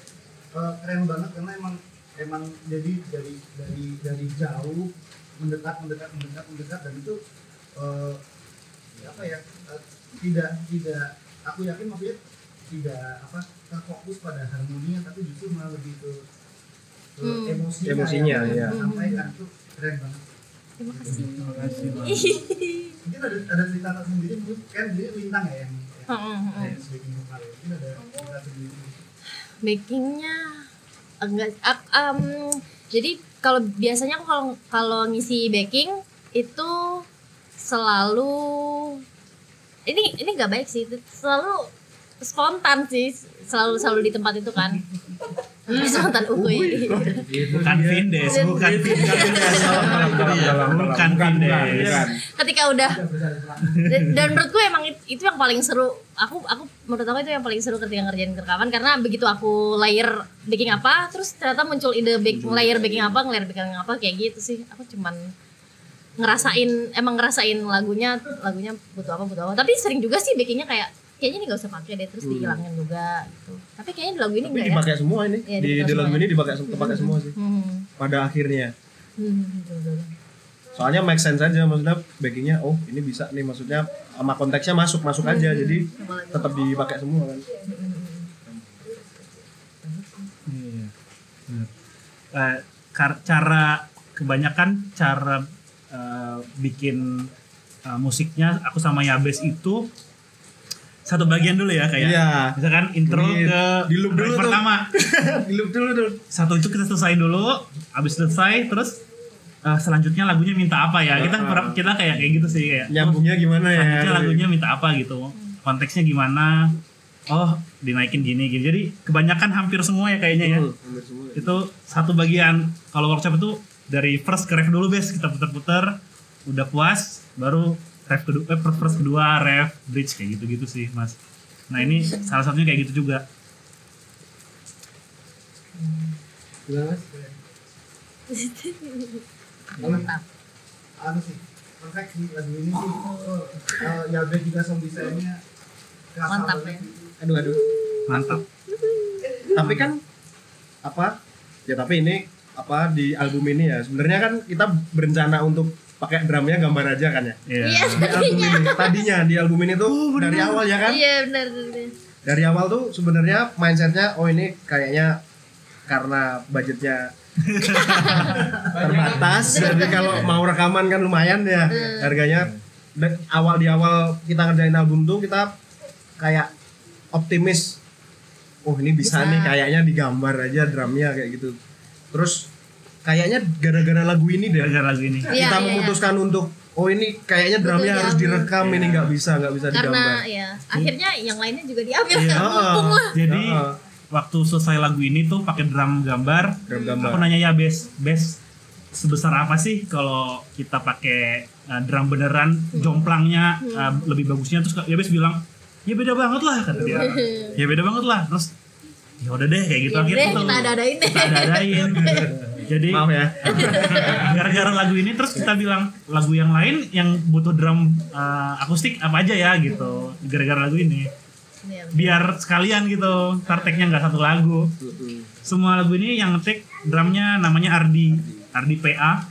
eh, keren banget karena emang emang jadi dari dari dari jauh mendekat mendekat mendekat mendekat dan itu eh, apa ya eh, tidak tidak aku yakin maksudnya tidak apa terfokus pada harmoninya tapi justru malah lebih ke, ke Hmm. emosinya, Emosinya, yang iya. disampaikan itu keren banget Terima kasih. mungkin ada ada cerita sendiri mungkin kan dia lintang ya yang yang Heeh, heeh. yang sebagai vokal ya. mungkin ada cerita sendiri Bakingnya enggak ak- em, jadi kalau biasanya aku kalau kalau ngisi baking itu selalu ini ini nggak baik sih selalu spontan sih selalu selalu di tempat itu kan spontan ukuy Bukan Vindes, bukan Vindes. Bukan Vindes. ketika udah dan, menurutku emang it- itu yang paling seru. Aku aku menurut aku itu yang paling seru ketika ngerjain rekaman karena begitu aku layer baking apa terus ternyata muncul ide layer baking apa layer baking apa kayak gitu sih. Aku cuman ngerasain emang ngerasain lagunya lagunya butuh apa butuh apa. Tapi sering juga sih bakingnya kayak kayaknya ini gak usah pakai deh terus dihilangin juga gitu tapi kayaknya di lagu ini Tapi enggak ya dipakai semua ini. Iya, di, di lagu semua. ini dipakai kepakai semua sih. hmm. Pada akhirnya. Hmm, betul, betul. Soalnya make sense aja maksudnya backingnya oh ini bisa nih maksudnya sama konteksnya masuk masuk aja jadi tetap dipakai semua kan. Iya. Bener. Eh, kar- cara kebanyakan cara eh, bikin eh, musiknya aku sama Yabes itu satu bagian dulu ya kayak Iya. misalkan intro Di- ke di loop dulu pertama. Di loop dulu tuh. satu itu kita selesai dulu habis selesai terus eh, selanjutnya lagunya minta apa ya? Kita Ah. kita kayak kayak gitu sih kayak Nyambungnya gimana ya? selanjutnya lagunya minta apa gitu. Konteksnya gimana? Oh dinaikin gini gini. Jadi kebanyakan hampir semua ya kayaknya ya. Semua. itu satu bagian. Kalau workshop itu dari first ke ref dulu bes. Kita putar-putar udah puas baru ref kedua eh, first, first kedua ref bridge kayak gitu-gitu sih mas nah ini salah satunya kayak gitu juga Gimana mas? mantap anu sih perfect sih lagu ini sih uh, ya Bek juga sound desainnya kerasa Mantap, banget. Aduh aduh. mantap Tapi kan apa? Ya tapi ini apa di album ini ya sebenarnya kan kita berencana untuk pakai drumnya gambar aja kan ya? Iya. iya di album ini tadinya di album ini tuh dari awal ya kan? Iya benar benar. dari awal tuh sebenarnya mindsetnya oh ini kayaknya karena budgetnya terbatas jadi kalau mau rekaman kan lumayan ya harganya. Dan awal di awal kita ngerjain album tuh kita kayak optimis oh ini bisa, Bisa. nih kayaknya digambar aja drumnya kayak gitu. Terus kayaknya gara-gara lagu ini deh. Gara-gara lagu ini. Iya, kita iya, iya. memutuskan untuk oh ini kayaknya drumnya harus direkam ini nggak bisa nggak bisa karena digambar. ya akhirnya yang lainnya juga diambil. Iya, kan mumpung lah. Jadi Heeh. waktu selesai lagu ini tuh pakai drum gambar. Drum gambar. aku nanya ya bes bes sebesar apa sih kalau kita pakai uh, drum beneran? Jomplangnya uh, lebih bagusnya. Terus ya bes bilang ya beda banget lah kata dia. Ya beda banget lah. Terus ya udah deh kayak gitu Ya akhirnya deh, tuh kita ada-adain deh. kita ada-adain jadi maaf ya. gara-gara lagu ini terus kita bilang lagu yang lain yang butuh drum uh, akustik apa aja ya gitu. Gara-gara lagu ini. Iya, biar sekalian gitu karteknya nggak satu lagu. Semua lagu ini yang ngetik drumnya namanya Ardi. Ardi PA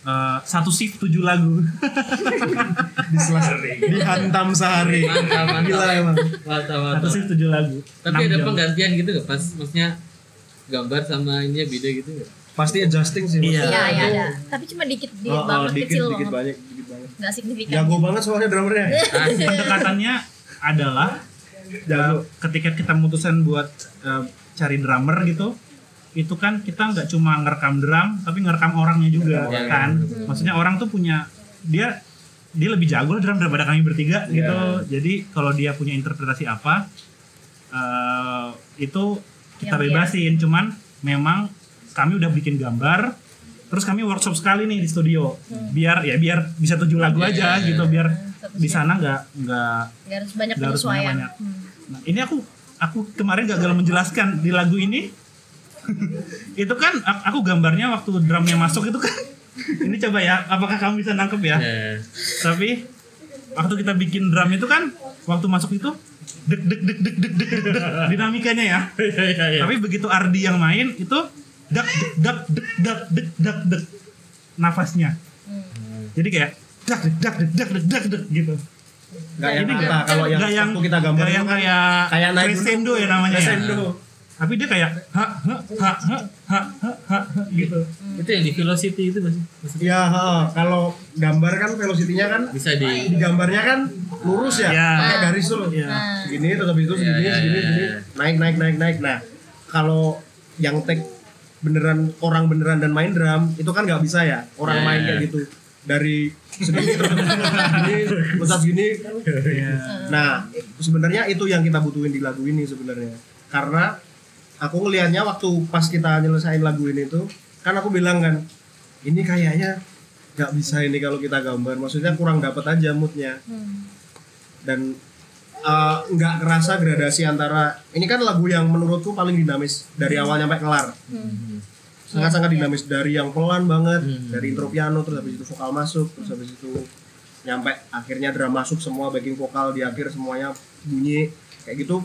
Eh, satu shift tujuh lagu. Dihantam sehari. Mantap, mantap. gila emang. Mantap, satu mantap. shift tujuh lagu. Tapi ada jam. penggantian gitu nggak pas? Maksudnya gambar sama ini beda gitu nggak? pasti adjusting sih Iya. Iya, iya ada. Tapi cuma dikit, dikit Oh, oh, banget, dikit kecil dikit banget. banyak dikit banget Nggak signifikan. jago banget soalnya drummernya pendekatannya adalah Jago. uh, ketika kita memutuskan buat uh, cari drummer gitu itu kan kita nggak cuma ngerekam drum tapi ngerekam orangnya juga Iya, kan iya, maksudnya orang tuh punya dia dia lebih jago lah drum daripada kami bertiga Iya. gitu jadi kalau dia punya interpretasi apa uh, itu kita Yang bebasin cuman memang kami udah bikin gambar terus kami workshop sekali nih di studio biar ya biar bisa tujuh lagu Iya, aja iya, iya. gitu biar Satu di sana nggak nggak Nggak harus banyak nggak harus penyesuaian. banyak-banyak. Hmm. Nah, ini aku aku kemarin gagal menjelaskan di lagu ini. itu kan aku gambarnya waktu drumnya masuk itu kan. ini coba ya, apakah kamu bisa nangkep ya? Ya. Tapi waktu kita bikin drum itu kan waktu masuk itu deg deg deg deg deg deg deg, dinamikanya ya. Tapi begitu Ardi yang main itu dak dak deg dak deg dak deg nafasnya. Jadi kayak dak deg dak deg dak deg dak deg gitu. Nggak yang Ini kata nggak- kalau yang yang kita gambar nggak yang kan kayak kayak naik crescendo ya namanya ya. Tapi dia kayak ha ha ha ha ha ha ha, ha gitu. Itu yang di velocity itu masih maksudnya? Ya ha, kalau gambar kan velocity-nya kan bisa di di gambarnya kan lurus ya? Ya. pakai garis tuh. Iya. segini terus habis itu segini Ya, ya, segini ya, segini. ya. naik naik naik naik. Nah kalau yang take beneran orang beneran dan main drum itu kan nggak bisa ya? Orang Ya, main ya. kayak gitu. Dari segini terus segini pusat segini. Nah sebenarnya itu yang kita butuhin di lagu ini sebenarnya. Karena aku ngelihatnya waktu pas kita nyelesain lagu ini tuh kan aku bilang kan ini kayaknya nggak bisa ini kalau kita gambar maksudnya kurang dapat aja moodnya. Hmm. dan uh, nggak kerasa gradasi antara ini kan lagu yang menurutku paling dinamis dari awal sampai kelar. Sangat sangat dinamis dari yang pelan banget Hmm. dari intro piano terus habis itu vokal masuk terus habis itu nyampe akhirnya drum masuk semua backing vokal di akhir semuanya bunyi kayak gitu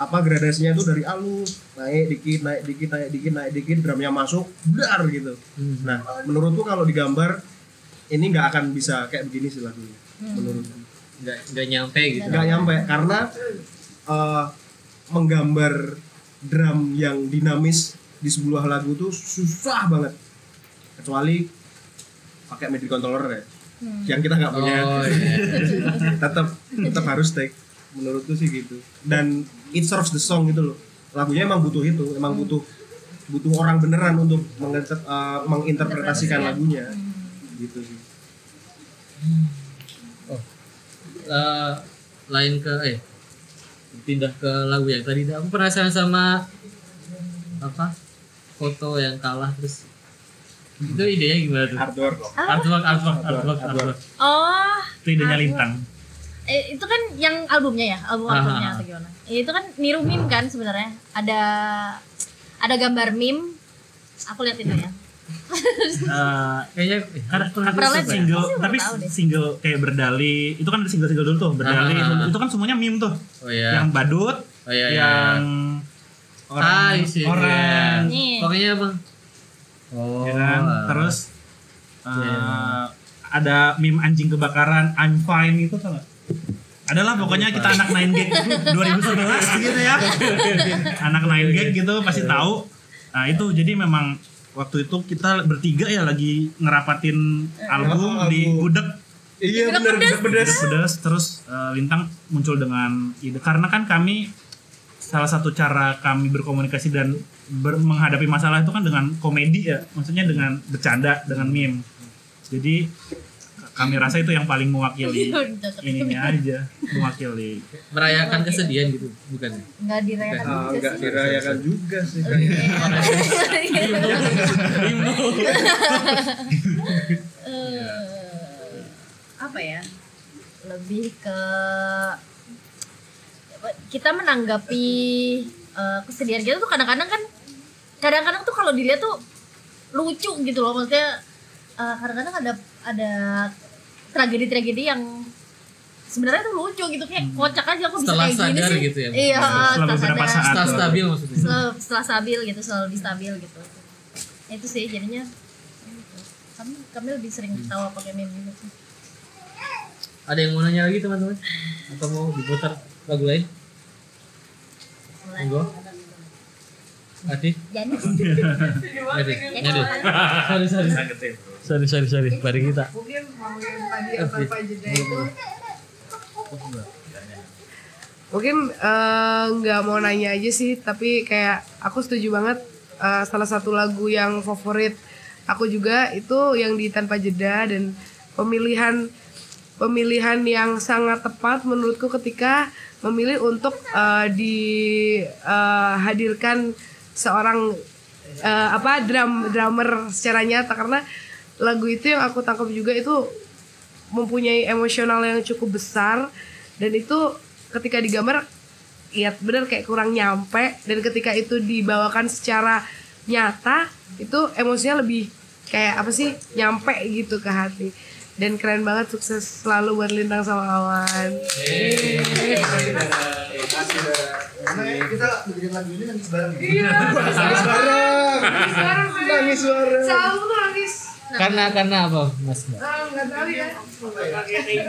apa gradasinya itu dari alus naik dikit naik dikit naik dikit naik dikit drumnya masuk dar gitu. Hmm. nah menurutku kalau digambar ini nggak akan bisa kayak begini sih lagunya menurutku nggak nggak nyampe gitu. nggak nyampe karena eh, menggambar drum yang dinamis di sebuah lagu tuh susah banget. Kecuali pakai MIDI controller ya. Yang kita nggak punya. Oh iya. tetap tetap harus take. Menurutku sih gitu. Dan it serves the song gitu loh. Lagunya emang butuh itu emang butuh butuh orang beneran untuk menginter- eh, menginterpretasikan lagunya. Gitu sih. Eh, lain ke eh pindah ke lagu yang tadi. Aku penasaran sama apa? Foto yang kalah terus. Itu idenya gimana tuh? Hardware artwork artwork artwork artwork Oh, Itu idenya Lintang. Eh, itu kan yang albumnya ya, album albumnya atau gimana? Eh, Itu kan niru meme kan sebenarnya. Ada ada gambar meme. Aku lihat itu ya. Eh, kayaknya eh, ada, Pernah ya? single tapi single kayak berdali itu kan ada single single dulu tuh berdali Ah. itu kan semuanya meme tuh oh ya yang badut oh iya iya. yang orang ah isi orang Nih. pokoknya bang oh ya kan? terus uh, Iya. ada meme anjing kebakaran I'm fine itu gak? Adalah pokoknya kita anak 9 gag 2011 gitu ya. Anak 9 gag gitu pasti tahu. Nah itu jadi memang waktu itu kita bertiga ya lagi ngerapatin album Oh, di gudeg. Iya bener bener pedas pedas terus uh, Lintang muncul dengan ide. Karena kan kami salah satu cara kami berkomunikasi dan ber- menghadapi masalah itu kan dengan komedi ya. Maksudnya dengan bercanda dengan meme. Jadi kami rasa itu yang paling mewakili Cocok. ininya aja mewakili. Merayakan kesedihan gitu bukan? Nggak dirayakan juga nggak dirayakan juga sih. Eh, apa ya? Lebih ke kita menanggapi eh, kesedihan kita tuh kadang-kadang kan kadang-kadang tuh kalau dilihat tuh lucu gitu loh. Maksudnya eh, kadang-kadang ada ada tragedi-tragedi yang sebenarnya tuh lucu gitu kayak kocak aja aku bisa Setelah kayak gini sadar sih. gitu ya, iya Setelah beberapa sadar. saat. setelah stabil maksudnya. Setelah, setelah stabil gitu selalu lebih stabil gitu. Itu sih jadinya gitu. kami kami lebih sering ketawa pakai meme gitu? Sih ada yang mau nanya lagi teman-teman? Atau mau diputar lagu lain. Monggo. Adi? Jadi. Adi Adi. Sorry sorry sorry sorry sorry. Bari kita. Mungkin ngomongin tadi yang tanpa jeda itu mungkin. Eh, nggak mau nanya aja sih tapi kayak aku setuju banget eh, salah satu lagu yang favorit aku juga itu yang di tanpa jeda dan pemilihan pemilihan yang sangat tepat menurutku ketika memilih untuk eh, dihadirkan seorang eh, apa drum drummer secara nyata. Karena lagu itu yang aku tangkap juga itu mempunyai emosional yang cukup besar. Dan itu ketika digambar ya bener kayak kurang nyampe. Dan ketika itu dibawakan secara nyata itu emosinya lebih kayak apa sih nyampe gitu ke hati. Dan keren banget sukses selalu buat lintang sama awan. Kita bikin lagu ini nangis bareng. iya nangis bareng. Nangis bareng. Selalu tuh nangis karena karena apa mas Mbak? Ah, nggak tahu ya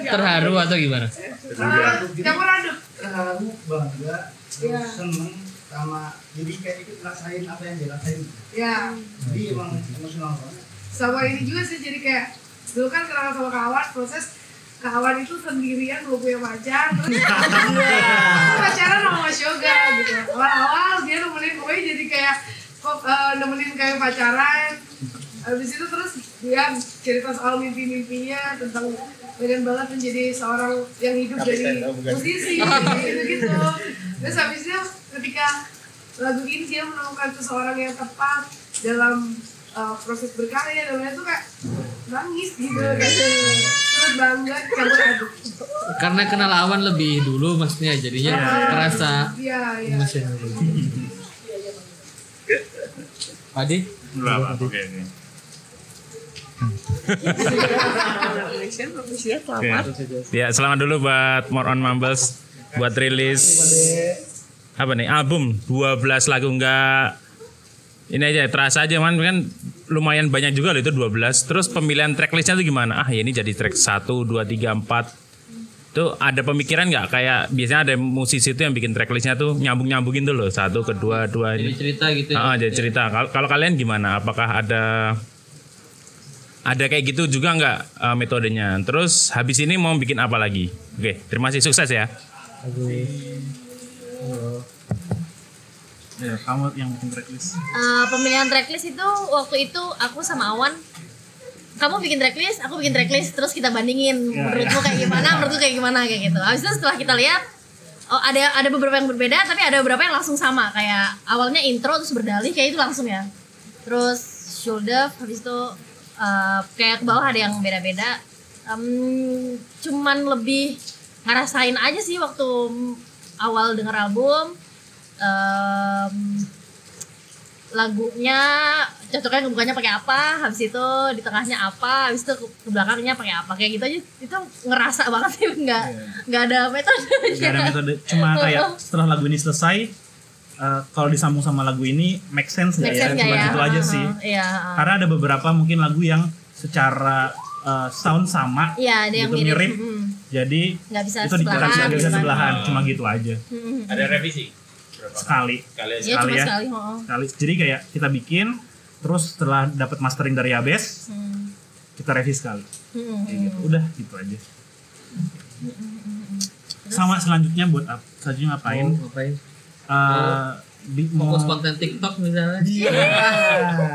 terharu atau gimana Ah, campur aduk Terharu, bangga, terus seneng sama jadi kayak ikut ngerasain apa yang dirasain. ya Jadi emang emosional banget. sama ini juga sih jadi kayak dulu kan kenal sama kawan proses kawan itu sendirian belum punya pacar terus pacaran sama Mas Yoga gitu awal-awal dia nemenin gue jadi kayak kok eh, nemenin kayak pacaran habis itu terus dia cerita soal mimpi-mimpinya tentang pengen banget menjadi seorang yang hidup dari musisi gitu gitu. Terus habis itu ketika lagu ini dia menemukan seseorang yang tepat dalam uh, proses berkarya dan lain itu kayak nangis gitu kayak terus bangga campur aduk karena kenal awan lebih dulu maksudnya jadinya kerasa iya iya. emosional. Adi Berapa? Oke. Oke. Oke. Ya, selamat dulu buat More on Mumbles buat rilis apa nih album 12 lagu enggak ini aja terasa aja man kan lumayan banyak juga loh itu 12 terus pemilihan tracklistnya tuh gimana ah ya ini jadi track 1 2 3 4 tuh ada pemikiran nggak kayak biasanya ada musisi itu yang bikin tracklistnya tuh nyambung nyambungin tuh loh satu kedua dua jadi ini cerita gitu ya Ah, jadi cerita. Kalau kalian gimana? Apakah ada ada kayak gitu juga nggak eh, metodenya? Terus habis ini mau bikin apa lagi? Oke, terima kasih sukses ya. Ya, kamu yang bikin tracklist. Eh, pemilihan tracklist itu waktu itu aku sama Awan kamu bikin tracklist, aku bikin tracklist, terus kita bandingin menurutmu kayak gimana, menurutku kayak gimana kayak gitu. Habis itu setelah kita lihat, oh ada ada beberapa yang berbeda, tapi ada beberapa yang langsung sama kayak awalnya intro terus berdalih kayak itu langsung ya. Terus shoulder, habis itu eh, kayak ke bawah ada yang beda-beda. Em, cuman lebih ngerasain aja sih waktu awal denger album. Em, lagunya cocoknya ngebukanya pakai apa habis itu di tengahnya apa habis itu ke belakangnya pakai apa kayak gitu aja itu ngerasa banget sih nggak nggak ada metode Gak ada metode. Cuma kayak setelah lagu ini selesai, eh, kalau disambung sama lagu ini make sense nggak Make ya? Cuma ya? gitu aja Heeh, sih. iya Karena ada beberapa mungkin lagu yang secara eh, sound sama, iya ada yang gitu mirip, mirip. Mm. jadi nggak bisa itu sebelahan bisa kan. sebelahan, cuma gitu aja. Mm. Ada revisi. Berapa Sekali. Iya Sekali cuma ya. sekali oh. Sekali. Jadi kayak kita bikin, terus setelah dapat mastering dari Abes, Hmm. kita revisi sekali. Hmm. Kayak gitu. Udah gitu aja. Sama selanjutnya buat apa? Selanjutnya ngapain? Mau ngapain Eh, di- mau fokus konten TikTok misalnya kami baru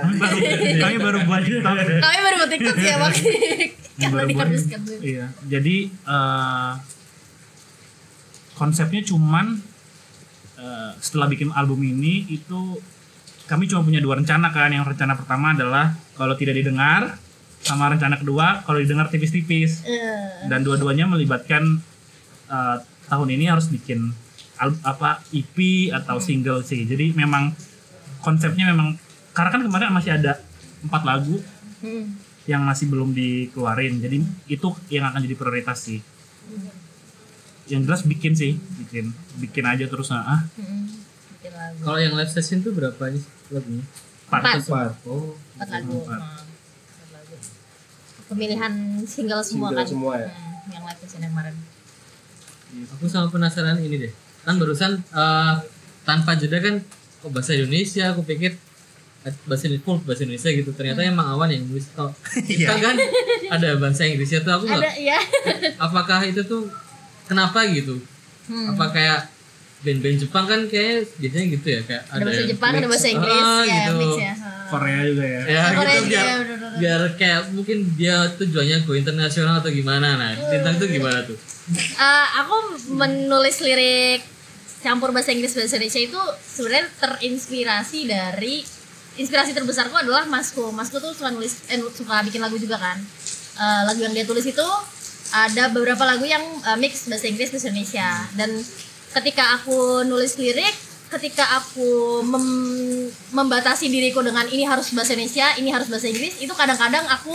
kami baru buat TikTok. kami baru buat TikTok ya bang karena Baru buat- diharuskan dulu. Iya. Jadi eh, konsepnya cuman eh, setelah bikin album ini itu kami cuma punya dua rencana kan. Yang rencana pertama adalah kalau tidak didengar sama rencana kedua kalau didengar tipis-tipis. Eh, Dan dua-duanya melibatkan eh, tahun ini harus bikin apa EP atau single sih. Jadi memang konsepnya memang karena kan kemarin masih ada empat lagu hmm. yang masih belum dikeluarin jadi itu yang akan jadi prioritas sih yang jelas bikin sih bikin bikin aja terus nah, ah Hmm. Kalau yang live session tuh berapa nih lagunya empat Empat. oh Empat lagu. Empat. Hmm, empat lagu. Pemilihan single semua Single kan. semua ya? Hmm, yang live session yang kemarin. aku sama penasaran ini deh kan barusan eh, tanpa jeda kan kok bahasa Indonesia? Aku pikir bahasa Indonesia full bahasa Indonesia gitu. Ternyata emang awan yang nulis. Oh kita kan ada bahasa Inggrisnya tuh aku ada nggak ya apakah itu tuh kenapa gitu? Hmm. apa kayak band-band Jepang kan kayak biasanya gitu ya kayak ada bahasa yang Jepang ada mix. bahasa Inggris Ah, ya gitu. mix ya. Korea juga ya. Ya Korea gitu juga, biar ya, biar kayak mungkin dia tujuannya go internasional atau gimana. Nah tentang itu gimana tuh? Eh, aku menulis lirik campur bahasa Inggris bahasa Indonesia itu sebenarnya terinspirasi dari inspirasi terbesarku adalah masku. Masku tuh suka nulis eh, suka bikin lagu juga kan. Eh, lagu yang dia tulis itu ada beberapa lagu yang eh, mix bahasa Inggris bahasa Indonesia. Dan ketika aku nulis lirik ketika aku mem- membatasi diriku dengan ini harus bahasa Indonesia ini harus bahasa Inggris itu kadang-kadang aku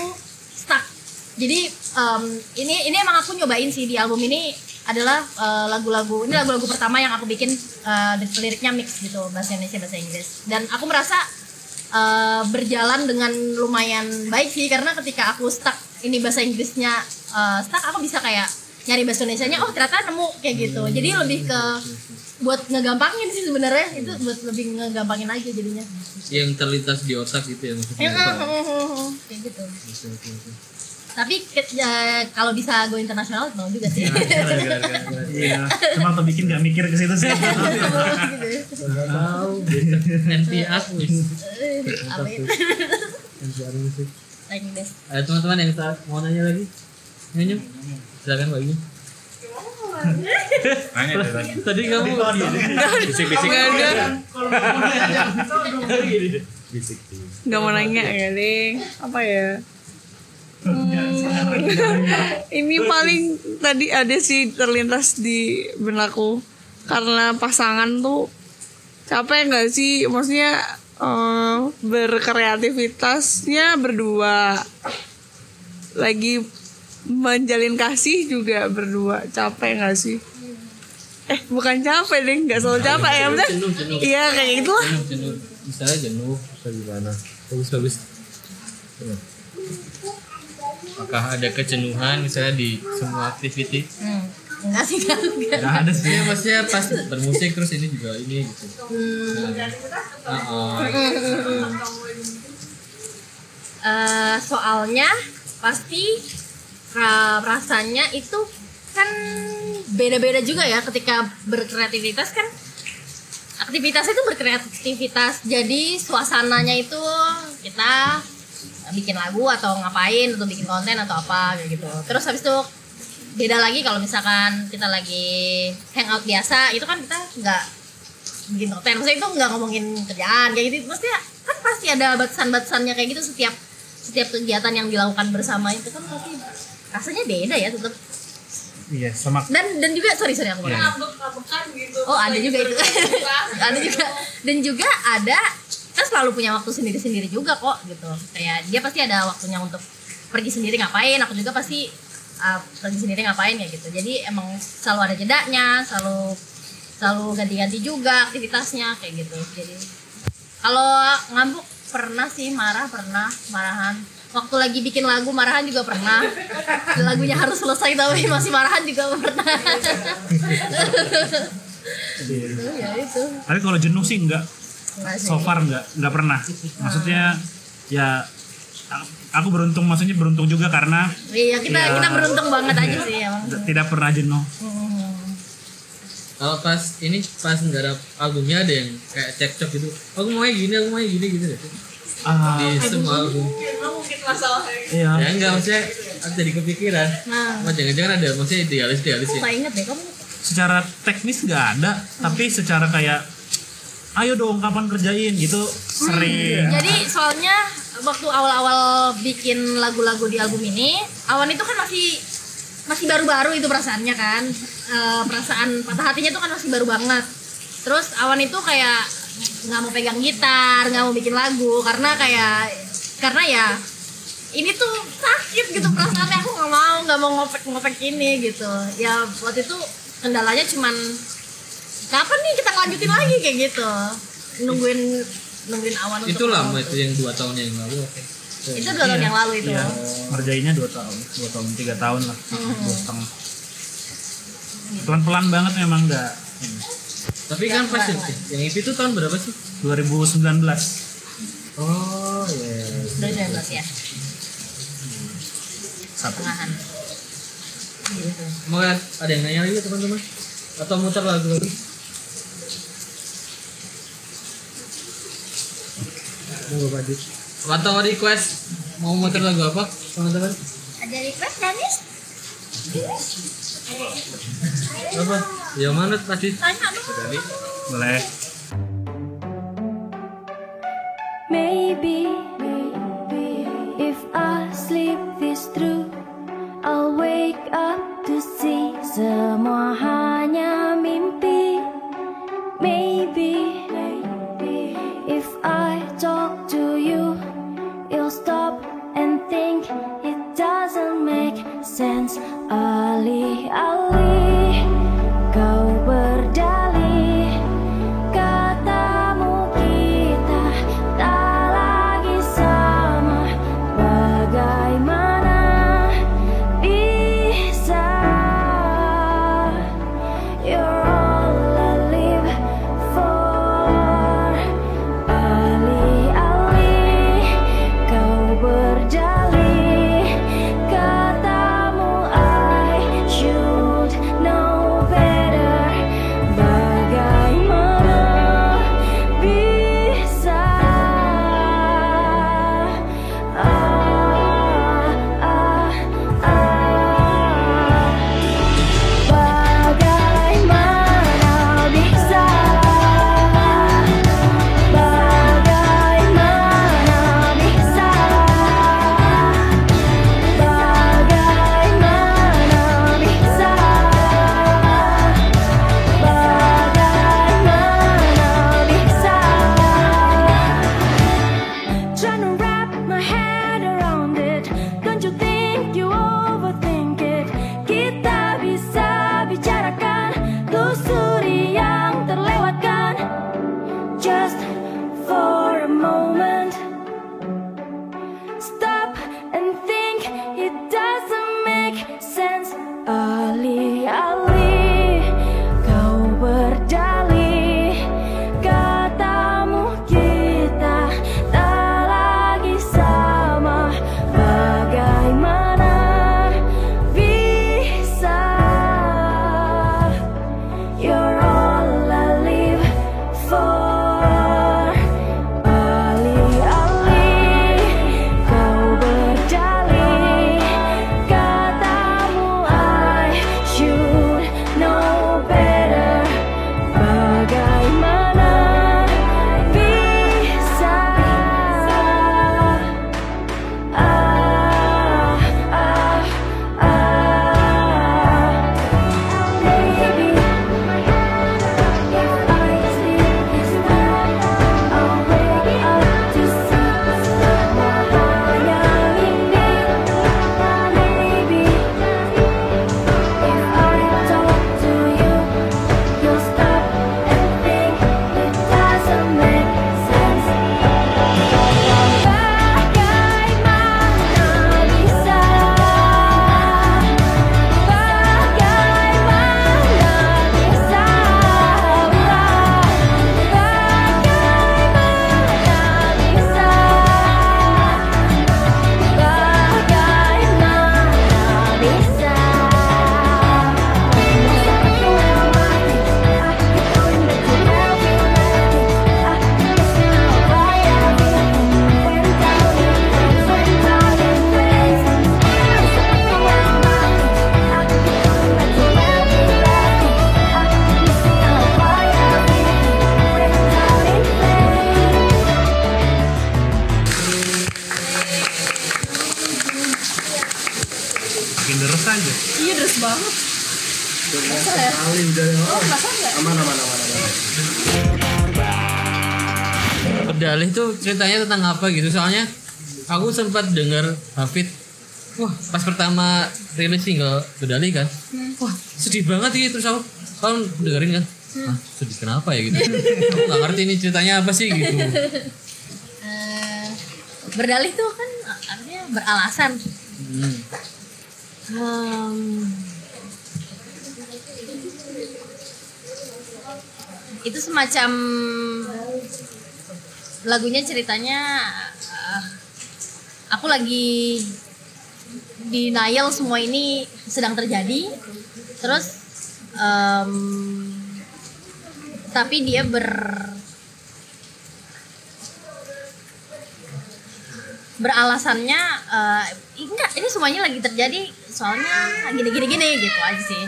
stuck. Jadi em, ini ini emang aku nyobain sih di album ini adalah eh, lagu-lagu ini lagu-lagu pertama yang aku bikin eh, liriknya mix gitu bahasa Indonesia bahasa Inggris. Dan aku merasa eh, berjalan dengan lumayan baik sih karena ketika aku stuck ini bahasa Inggrisnya eh, stuck aku bisa kayak nyari bahasa Indonesia-nya oh ternyata nemu kayak gitu. Jadi lebih ke buat ngegampangin sih sebenarnya itu buat lebih ngegampangin aja jadinya. Yang terlintas di otak gitu ya maksudnya. Kayak gitu tapi ya, kalau bisa go internasional mau juga sih iya cuma aku bikin gak mikir ke situ sih tahu NPR wis Amin. You, Des. ada teman-teman yang mau nanya lagi nyanyi silakan Mbak Yu Nanya deh tadi. kamu Bisik-bisik. Nggak ada. Bisik. Nggak mau nanya ya deh. Apa ya? Hmm, ini paling tadi ada sih terlintas di benakku karena pasangan tuh capek nggak sih? Maksudnya eh, berkreativitasnya berdua. Lagi menjalin kasih juga berdua. Capek nggak sih? Eh bukan capek deh nggak selalu capek ya jenuh iya kayak gitu lah jenuh jenuh. Misalnya jenuh bisa gimana? Bagus bagus. Apakah ada kejenuhan misalnya di semua activity Hmm. Enggak sih, enggak. enggak. gak ada sih ya maksudnya pas bermusik terus ini juga ini gitu Ah, ah. Eh, soalnya pasti ra- rasanya itu kan beda-beda juga ya ketika berkreativitas kan aktivitas itu berkreativitas jadi suasananya itu kita bikin lagu atau ngapain atau bikin konten atau apa kayak gitu. Terus habis itu beda lagi kalau misalkan kita lagi hangout biasa itu kan kita nggak bikin konten. Maksudnya itu nggak ngomongin kerjaan kayak gitu. Maksudnya kan pasti ada batasan-batasannya kayak gitu setiap setiap kegiatan yang dilakukan bersama itu kan pasti rasanya beda ya tetap iya sama. Dan dan juga sorry sorry aku potong. oh ada juga itu. Ada juga. Dan juga ada kan selalu punya waktu sendiri sendiri juga kok gitu. Kayak dia pasti ada waktunya untuk pergi sendiri ngapain aku juga pasti uh, pergi sendiri ngapain ya gitu. Jadi emang selalu ada jedanya selalu selalu ganti-ganti juga aktivitasnya kayak gitu. Jadi kalau ngambuk pernah sih marah pernah marahan. Waktu lagi bikin lagu marahan juga pernah. Lagunya harus selesai tapi masih marahan juga pernah. Itu, ya itu. Tapi kalau jenuh sih enggak. So far enggak enggak pernah. Maksudnya ya aku beruntung maksudnya beruntung juga karena iya kita Ya. kita beruntung banget aja sih emang. tidak pernah jenuh. Hmm. kalau pas ini pas nggarap albumnya ada yang kayak cekcok gitu. Aku mau gini aku mau gini gitu. Deh ah. Di semua album. Iya. Ya enggak maksudnya aku jadi kepikiran. Nah. Oh jangan-jangan ada maksudnya idealis idealis aku ya. nggak inget deh kamu secara teknis nggak ada tapi secara kayak ayo dong kapan kerjain? Gitu. Sering. Jadi soalnya waktu awal-awal bikin lagu-lagu di album ini, Awan itu kan masih masih baru-baru itu perasaannya kan. Eh, perasaan patah hatinya tuh kan masih baru banget. Terus Awan itu kayak nggak mau pegang gitar, nggak mau bikin lagu karena kayak karena ya ini tuh sakit gitu perasaannya. Aku nggak mau nggak mau ngopek ngopek ini gitu. Ya waktu itu kendalanya cuman kapan nih kita lanjutin lagi kayak gitu nungguin nungguin awan itu lama itu yang dua tahun yang lalu oke itu dua tahun yang lalu itu Iya, ngerjainnya dua tahun dua tahun tiga tahun lah Hmm. dua setengah pelan pelan banget memang nggak Tapi kan pas yang, yang itu tuh tahun berapa sih? 2019 Oh iya. 2019 ya. Pertengahan. Mau ada yang nanya lagi teman-teman? Atau muter lagu lagi? Mau Pak Dit. Atau request mau muter lagu apa teman-teman? Ada request Danis? Apa? Yang mana Pak Dit? Tanya dong. boleh Maybe, maybe if I sleep this through, I'll wake up to see semua hanya mimpi. Maybe, maybe if I talk to you, you'll stop and think it doesn't make sense. Alih-alih kau berdalih. Ceritanya tentang apa gitu. Soalnya aku sempat dengar Hafid wah pas pertama rilis single Berdalih kan wah sedih banget gitu. Terus aku kan dengerin kan? Ah sedih kenapa ya? gitu. Aku nggak ngerti ini ceritanya apa sih gitu. Eh, berdalih tuh kan artinya beralasan. Hmm. Hmm, itu semacam lagunya ceritanya eh, aku lagi denial semua ini sedang terjadi terus em, tapi dia ber beralasannya eh, enggak ini semuanya lagi terjadi soalnya gini gini gini gitu aja sih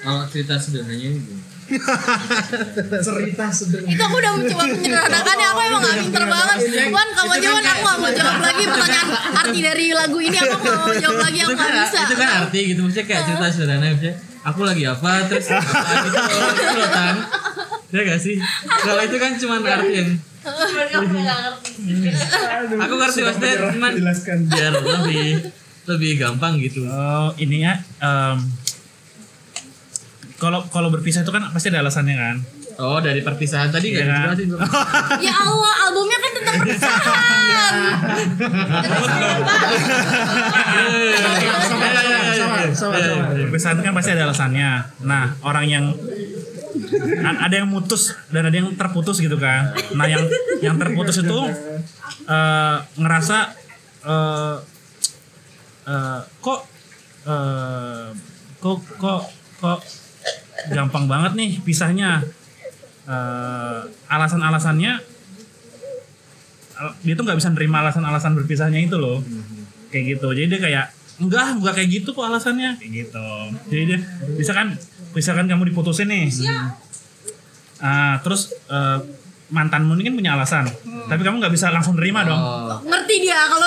Kalau cerita sederhananya itu. cerita sederhana itu aku udah mencoba menyederhanakan ya aku emang gak pinter banget. Wan kamu aja Wan aku gak mau jawab lagi pertanyaan arti dari lagu ini. Aku gak mau jawab lagi aku itu gak kan bisa itu kan arti gitu. Maksudnya kayak cerita sederhana maksudnya aku lagi apa terus apa gitu gitu loh tan ya gak sih? Kalau itu kan cuma arti yang aku ngerti. Maksudnya cuman jelaskan. biar lebih lebih gampang gitu. Oh, ini ya. Kalau kalau berpisah itu kan pasti ada alasannya kan. oh dari perpisahan tadi Iya kan? ya Allah albumnya kan tentang perpisahan Perpisahan kan pasti ada alasannya. Nah, orang yang ada yang mutus dan ada yang terputus gitu kan. Nah, yang yang terputus itu eh, ngerasa eh, eh, kok eh, kok kok kok gampang banget nih pisahnya. Eh, alasan-alasannya al- dia tuh nggak bisa nerima alasan-alasan berpisahnya itu loh. Kayak gitu. Jadi dia kayak enggak enggak kayak gitu kok alasannya. Kayak gitu. Jadi dia misalkan misalkan kamu diputusin nih. Ah, terus eh, mantanmu ini kan punya alasan. Tapi kamu nggak bisa langsung nerima dong. Oh. Ngerti dia kalau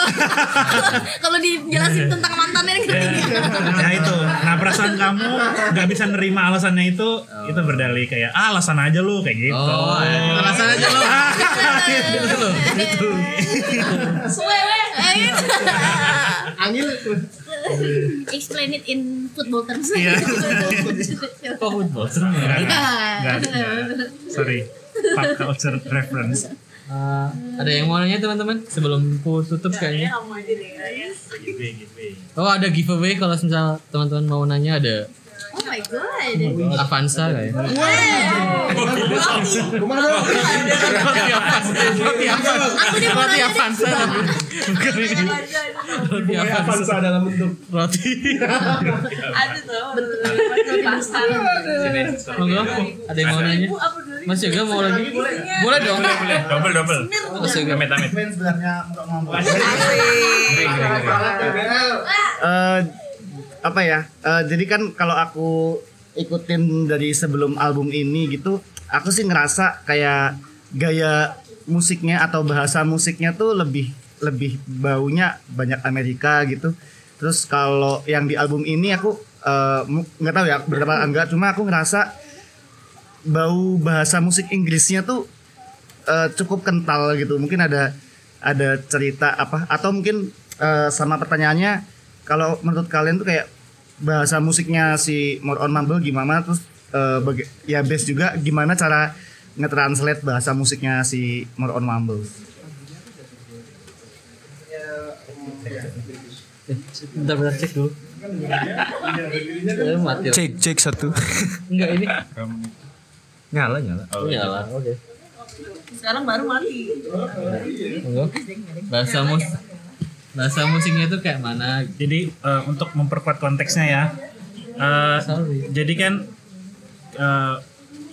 kalau dijelasin tentang mantannya ngerti dia. Ya itu. Nah perasaan kamu nggak bisa nerima alasannya itu itu berdalih kayak ah, alasan aja lu kayak gitu. Oh ya. alasan aja lo itu loh itu Eh, gitu. angin. Explain it in football terms. Iya. kok football serem ya Nggak, nggak. sorry pop culture reference. Eh, ada yang mau nanya teman-teman? Sebelum ku tutup kayaknya. oh ada giveaway. Kalau misal teman-teman mau nanya ada oh my god. Avanza mau roti nanya Avanza. Tapi bukan ini roti Avanza. Dalam bentuk. Roti. Ada tuh. Pasar. monggo. Ada yang mau nanya? Mas Yoga mau lagi? Boleh dong. Double double. Mas Yoga amit amit. Eh, apa ya eh, jadi kan kalau aku ikutin dari sebelum album ini gitu aku sih ngerasa kayak gaya musiknya atau bahasa musiknya tuh lebih lebih baunya banyak Amerika gitu. Terus kalau yang di album ini aku eh, nggak tahu ya berapa enggak cuma aku ngerasa bau bahasa musik Inggrisnya tuh eh, cukup kental gitu. Mungkin ada ada cerita apa atau mungkin eh, sama pertanyaannya kalau menurut kalian tuh kayak bahasa musiknya si More on Mumble gimana terus eh, baga- ya bass juga gimana cara nge-translate bahasa musiknya si More on Mumble bentar bentar cek dulu. Cek cek satu. enggak ini nyala nyala. oh nyala oke Sekarang baru mati. bahasa mus bahasa musiknya itu kayak mana Jadi eh, untuk memperkuat konteksnya ya. Sorry. jadi kan eh,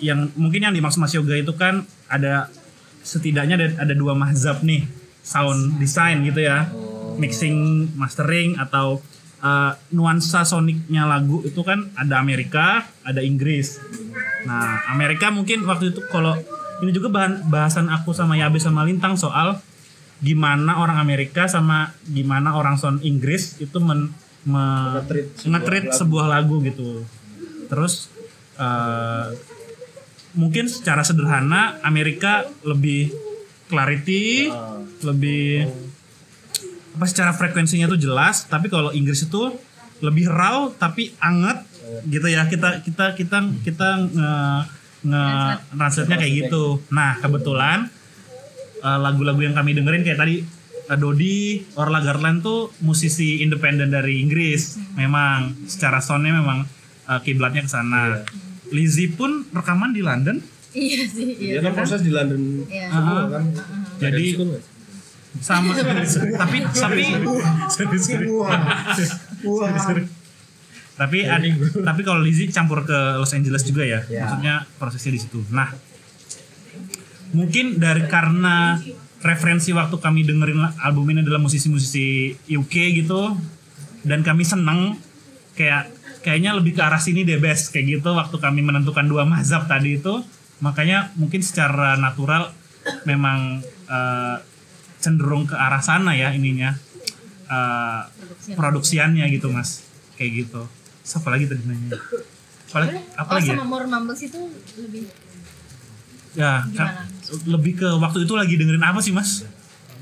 yang mungkin yang dimaksud Mas Yoga itu kan ada setidaknya ada, ada dua mazhab nih sound design gitu ya. Mixing, mastering atau eh, nuansa sonicnya lagu itu kan ada Amerika, ada Inggris. Nah, Amerika mungkin waktu itu kalau ini juga bahan bahasan aku sama Yabe sama Lintang soal gimana orang Amerika sama gimana orang sound Inggris itu men, me- nge-treat sebuah lagu gitu. Terus eh, mungkin secara sederhana Amerika lebih clarity, lebih apa secara frekuensinya tuh jelas, tapi kalau Inggris itu lebih raw tapi anget gitu ya. Kita kita kita kita nge nge translate-nya kayak gitu. Nah, kebetulan eh, lagu-lagu yang kami dengerin kayak tadi eh, Dodi, Orla Garland tuh musisi independen dari Inggris. Memang secara soundnya memang eh, kiblatnya ke sana. Lizzie pun rekaman di London. Iya sih, Dia iya. kan proses di London Iya. semua kan. Jadi sama tapi tapi tapi ada, tapi kalau Lizzie campur ke Los Angeles juga ya, maksudnya prosesnya di situ. Nah, mungkin dari karena referensi waktu kami dengerin album ini adalah musisi-musisi UK gitu, dan kami seneng kayak kayaknya lebih ke arah sini deh best kayak gitu waktu kami menentukan dua mazhab tadi itu, makanya mungkin secara natural memang eh, cenderung ke arah sana ya ininya eh, produksiannya gitu mas. Kayak gitu. Siapa lagi tadi nanya? Apalagi apa Oh lagi ya? sama More Mumbles itu lebih ya Gimana? ka- lebih ke waktu itu lagi dengerin apa sih mas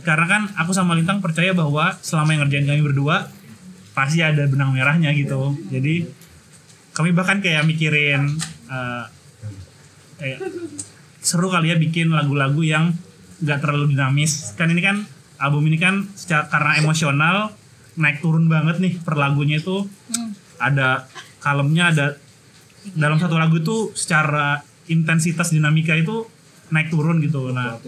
karena kan aku sama Lintang percaya bahwa selama yang ngerjain kami berdua pasti ada benang merahnya gitu jadi kami bahkan kayak mikirin eh, kayak seru kali ya bikin lagu-lagu yang nggak terlalu dinamis kan ini kan album ini kan secara karena emosional naik turun banget nih per lagunya itu Hmm. ada kalemnya ada dalam satu lagu itu secara intensitas dinamika itu naik turun gitu nah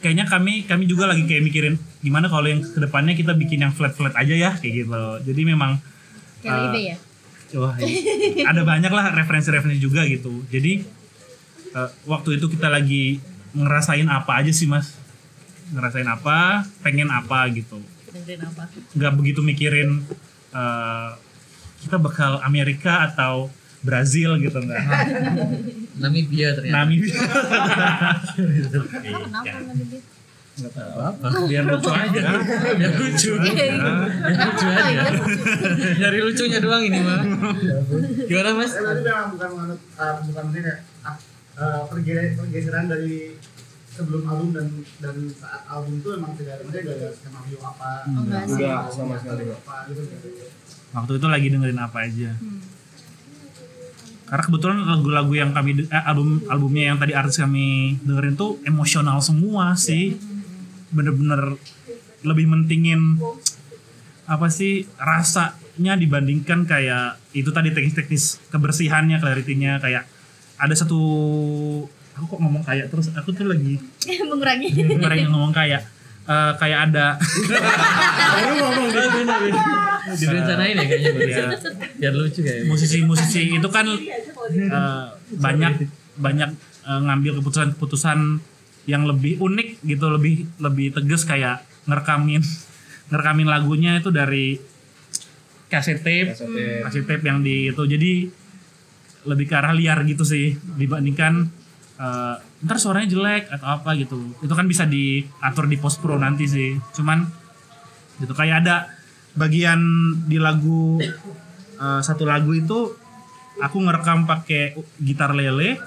kayaknya kami kami juga lagi kayak mikirin gimana kalau yang ke depannya kita bikin yang flat flat aja ya kayak gitu jadi memang kayak eh, Libe ya. Wah, iya. ada banyak lah referensi-referensi juga gitu. Jadi eh, waktu itu kita lagi ngerasain apa aja sih mas? Ngerasain apa? Pengen apa gitu? Dengerin apa? Nggak begitu mikirin eh, kita bakal Amerika atau Brazil gitu nggak? Namibia ternyata. Namibia. Kenapa Namibia? Biar lucu aja. Biar lucu. Iya, Biar lucu aja. Nyari lucunya doang ini mah. Gimana mas? Saya tadi memang bukan menganut uh, bukan maksudnya kayak ah, perge- pergeseran dari sebelum album dan dan saat album itu emang tidak ada maksudnya gak ada skenario apa Oh, enggak. Enggak sama sekali. apa gitu Waktu itu lagi dengerin apa aja. Karena kebetulan lagu-lagu yang kami eh, album albumnya yang tadi artis kami dengerin tuh emosional semua sih. Bener-bener lebih mentingin apa sih rasanya dibandingkan kayak itu tadi teknis-teknis kebersihannya, clarity-nya kayak ada satu aku kok ngomong kayak terus aku tuh lagi Mengurangi. yang ngomong kayak eh, kayak ada Direncanain ya kayaknya ya, Biar lucu kayak. musisi-musisi itu kan eh, banyak banyak eh, ngambil keputusan-keputusan yang lebih unik gitu lebih lebih tegas kayak ngerekamin ngerekamin lagunya itu dari kaset tape. kaset tape yang di itu. Jadi lebih ke arah liar gitu sih dibandingkan eh, ntar suaranya jelek atau apa gitu. Itu kan bisa diatur di post pro nanti sih. Cuman gitu. Kayak ada bagian di lagu eh, satu lagu itu aku ngerekam pakai gitar lele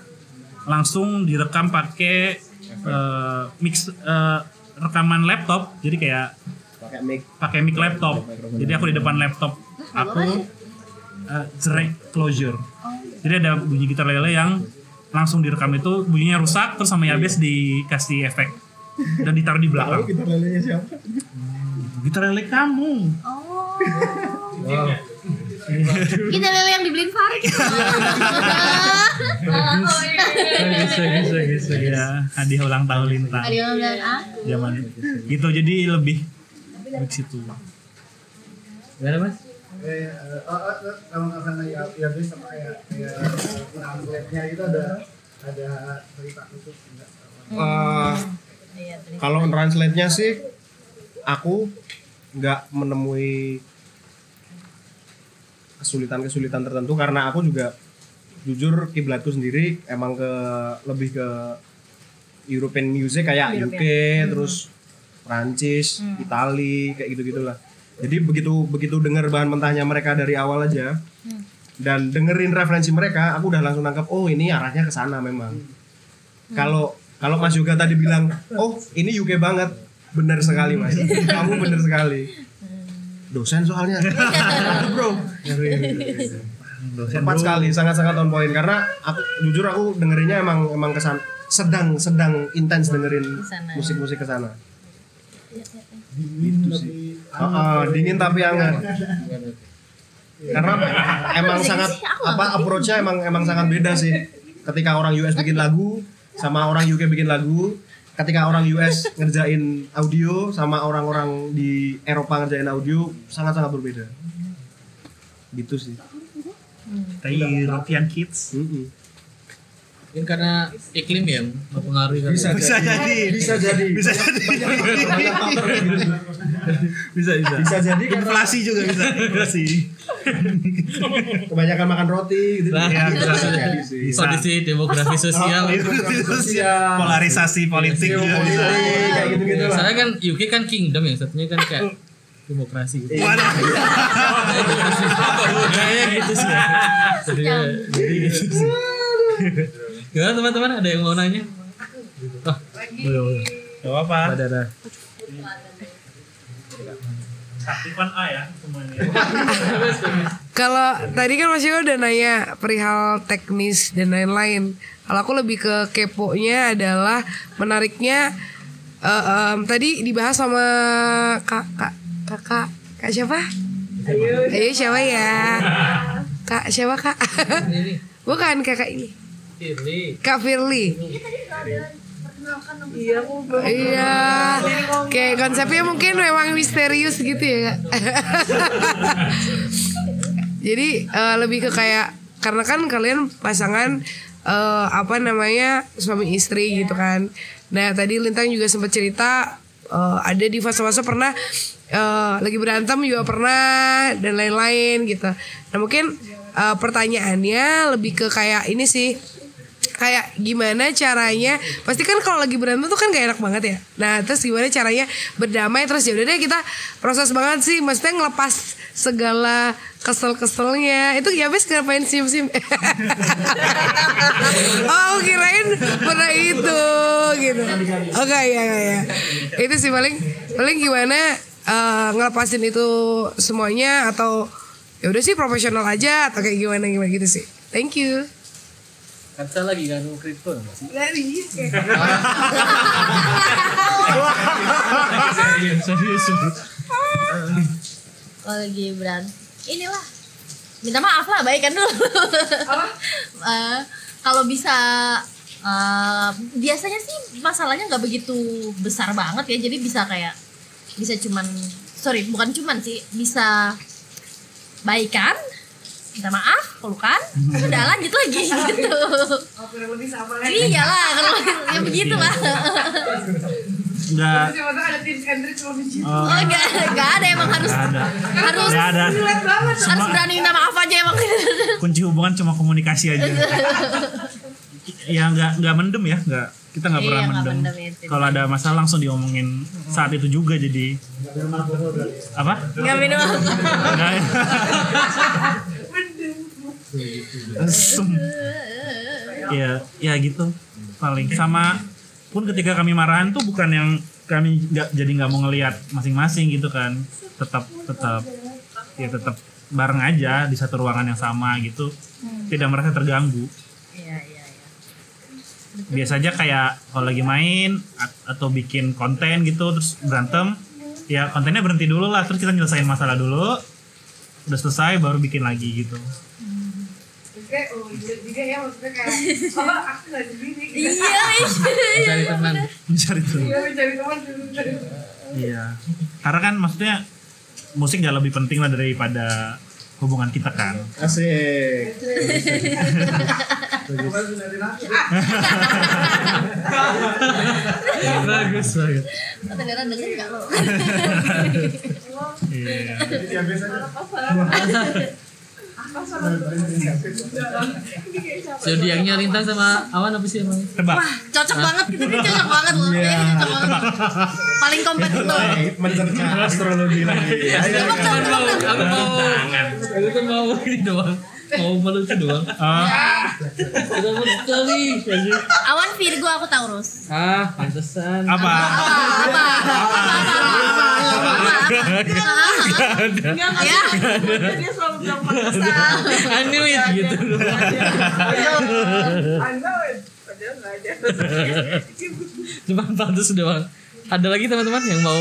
langsung direkam pakai eh, mix eh, rekaman laptop. Jadi kayak pakai mic. pakai mic laptop. Jadi aku di depan laptop aku eh, cerai closure. Jadi ada bunyi gitar lele yang langsung direkam itu bunyinya rusak terus sama Yabes dikasih efek dan ditaruh di belakang kita lelenya siapa gitar lele kamu Oh. Kita lele yang dibeliin Farid. Bagus, bagus, bagus, bagus. ya hadiah ulang tahun lintang Ada yang bilang ah. zaman gitu jadi lebih di situ Gimana mas? Eh, oh, kalau nggak salah ya ya bisa sama kayak kayak translate-nya itu ada ada cerita khusus enggak tadi. kalau translate-nya sih aku nggak menemui kesulitan-kesulitan tertentu karena aku juga jujur kiblatku sendiri emang ke lebih ke European music kayak UK terus Prancis, Itali kayak gitu gitulah. Jadi begitu begitu dengar bahan mentahnya mereka dari awal aja dan dengerin referensi mereka, aku udah langsung nangkep oh ini arahnya ke sana memang. Kalau kalau Mas Yoga tadi bilang, oh ini UK banget, benar sekali Mas. Kamu benar sekali. Dosen soalnya, bro. dosen Tepat bro. sekali, sangat-sangat on point karena aku jujur aku dengerinnya emang emang kesan sedang sedang intens dengerin musik-musik ke sana. Dingin tapi Oh, oh, dingin tapi hangat. karena emang sangat apa approach-nya emang emang sangat beda sih. Ketika orang US bikin lagu sama orang UK bikin lagu. Ketika orang US ngerjain audio sama orang-orang di Eropa ngerjain audio sangat-sangat berbeda. Gitu sih. Tapi European kids. Mm-mm. Mungkin karena iklim yang mempengaruhi kali. bisa, Bisa jadi. bisa jadi Bisa jadi. bisa bisa. bisa jadi Inflasi juga bisa. Inflasi. kebanyakan makan roti gitu Nah, Iya, bisa. bisa jadi sih Bisa. Kondisi demografi sosial. sosial Polarisasi politik juga bisa. Geopolitik, kayak gitu-gitu lah Soalnya kan UK kan kingdom yang satunya kan kayak demokrasi gitu. Waduh. Kayaknya gitu sih. Jadi, jadi gitu sih. Gimana teman-teman ada yang mau nanya? Oh, boleh boleh. Gak apa-apa. Ada ada. Aktifan A ya semuanya. Kalau tadi kan Mas Yoga udah nanya perihal teknis dan lain-lain. Kalau aku lebih ke kepo-nya adalah menariknya eh, em, tadi dibahas sama kak kak kakak kak siapa? Ayo siapa ya? Kak siapa kak? Bukan kakak ini. Firly. Kak Firly. Iya, aku Iya. Kayak konsepnya mungkin memang misterius gitu ya, Kak. Jadi eh, lebih ke kayak karena kan kalian pasangan eh, apa namanya suami istri gitu kan. Nah tadi Lintang juga sempat cerita eh, ada di fase-fase pernah eh, lagi berantem juga pernah dan lain-lain gitu. Nah mungkin eh, pertanyaannya lebih ke kayak ini sih kayak gimana caranya pasti kan kalau lagi berantem tuh kan gak enak banget ya. Nah terus gimana caranya berdamai terus ya udah deh kita proses banget sih maksudnya ngelepas segala kesel-keselnya. Itu ya bes ngapain sim-sim oh kirain pernah itu gitu. Oke ya ya ya. Itu sih paling paling gimana eh, ngelepasin itu semuanya atau ya udah sih profesional aja atau kayak gimana gimana gitu sih. Thank you Kan saya lagi nganu kripto nggak sih? Serius, serius. Kalau lagi berantem, inilah minta maaf lah baikkan dulu. Eh, kalau bisa eh, biasanya sih masalahnya nggak begitu besar banget ya, jadi bisa kayak bisa cuman sorry bukan cuman sih bisa baikan minta maaf pelukan udah lanjut lagi gitu Oh, kurang lebih sama lah. iyalah kalau ya begitu lah Enggak. Situ. Oh, oh enggak enggak ada emang harus ada. harus Nggak ada. Harus berani minta maaf aja emang Kunci hubungan cuma komunikasi aja. ya nggak nggak mendem ya, nggak kita nggak pernah Iya, mendem. mendem itu. Kalau ada masalah langsung diomongin saat itu juga jadi apa? nggak minum. Asem. ya ya gitu paling. Sama pun ketika kami marahan tuh bukan yang kami nggak jadi nggak mau ngelihat masing-masing gitu kan. Tetap tetap ya tetap bareng aja di satu ruangan yang sama gitu. Tidak merasa terganggu. Iya iya iya. Biasa aja kayak kalau lagi main at- atau bikin konten gitu terus berantem ya kontennya berhenti dulu lah terus kita nyelesain masalah dulu udah selesai baru bikin lagi gitu Kayak, oh iya juga ya maksudnya kayak, oh aku gak sendiri. iya iya Cari teman. mencari dulu Iya, mencari teman. Iya. Karena kan maksudnya musik jauh lebih penting lah daripada hubungan kita kan. asik Bagus banget. ternyata denger nggak lo Iya. Zodiaknya Lintang sama Awan apa sih emang? Tebak. cocok banget gitu. Ini cocok banget loh. Iya. ini cocok banget. Paling kompetitor. Mencerca. Astrologi lagi. Coba, Aku mau, aku mau, aku mau ini doang, mau melucu doang. Oh, Kita mau sekali. awan Virgo aku Taurus Ah, pantesan. apa? apa apa apa ya dia selalu bilang pantesan. I knew it gitu. I know it. Padahal nggak ada. Cuma pantas doang. Ada lagi teman-teman yang mau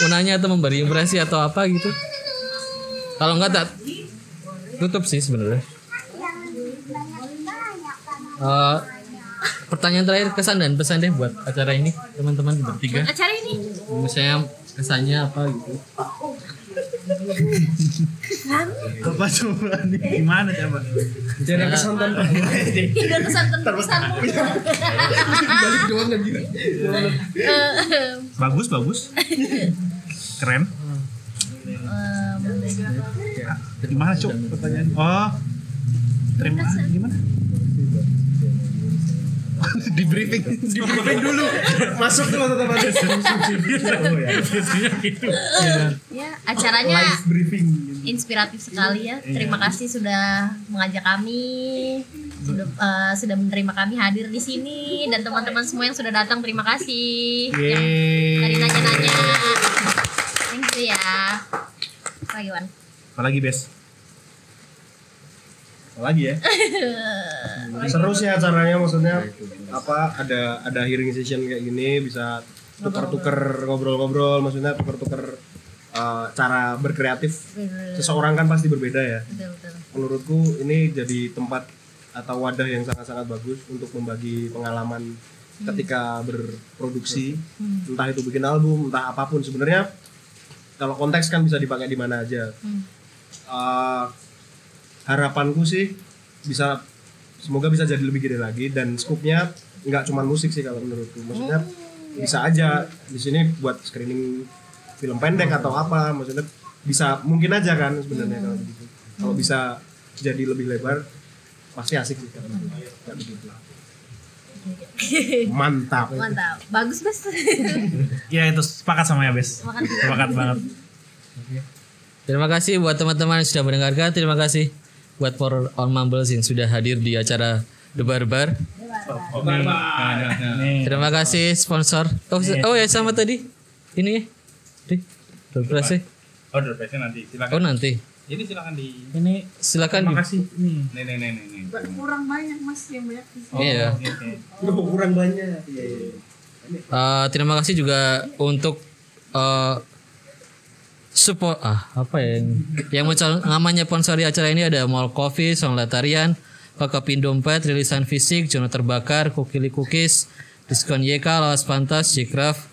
mau nanya atau memberi impresi atau apa gitu? Kalau enggak tak tutup sih sebenarnya. Eh, pertanyaan terakhir kesan dan pesan deh buat acara ini teman-teman bertiga. Acara ini Misalnya kesannya apa gitu. Apa coba nih? Gimana coba? Jangan kesan tanpa tidak kesan terkesan. balik doang kan gitu. Bagus bagus. Keren. Gimana cuk pertanyaan? Oh. Terima gimana? di briefing, di briefing dulu. Masuk dulu tetap ada Biasanya gitu. Ya, acaranya live briefing. inspiratif sekali ya. Terima kasih sudah mengajak kami, sudah eh, sudah menerima kami hadir di sini dan teman-teman semua yang sudah datang terima kasih. Yang tadi nanya-nanya. You ya. Lagi Wan. Apalagi bes? lagi ya? Seru sih acaranya maksudnya apa ada ada hearing session kayak gini bisa tuker-tuker ngobrol-ngobrol maksudnya tuker-tuker uh, cara berkreatif. Seseorang kan pasti berbeda ya. Betul betul. menurutku ini jadi tempat atau wadah yang sangat-sangat bagus untuk membagi pengalaman ketika berproduksi. Entah itu bikin album entah apa pun. Sebenarnya kalau konteks kan bisa dipakai di mana aja. Uh, harapanku sih bisa semoga bisa jadi lebih gede lagi dan skupnya nggak cuma musik sih kalau menurutku. Maksudnya bisa aja di sini buat screening film pendek atau apa maksudnya bisa mungkin aja kan sebenarnya kalau begitu. Kalau bisa jadi lebih lebar pasti asik sih kayak begitu mantap Mantap. Bagus, Bes. Ya itu sepakat sama ya bes. Sepakat banget. Terima kasih buat teman-teman yang sudah mendengarkan. Terima kasih buat for on Mumbles yang sudah hadir di acara The Barbar. Nih. Terima kasih sponsor. Oh, oh ya sama tadi. Ini ya. Di. Doorpress Oh, doorpressnya nanti. Silakan. Oh nanti. Ini silakan di. Ini Silakan. terima kasih. Nih, nih, nih, nih, nih. kurang banyak mas yang banyak di sini. Iya. Oke. udah kurang banyak iya, iya. Eh, terima kasih juga untuk eh support ah apa ya yang yang mencal- namanya sponsori acara ini ada Mall Coffee, Song Latarian, Pakapin Dompet, Rilisan Fisik, Jono Terbakar, Kukili Cookies, Diskon YK, Lawas Pantas, Jikraf,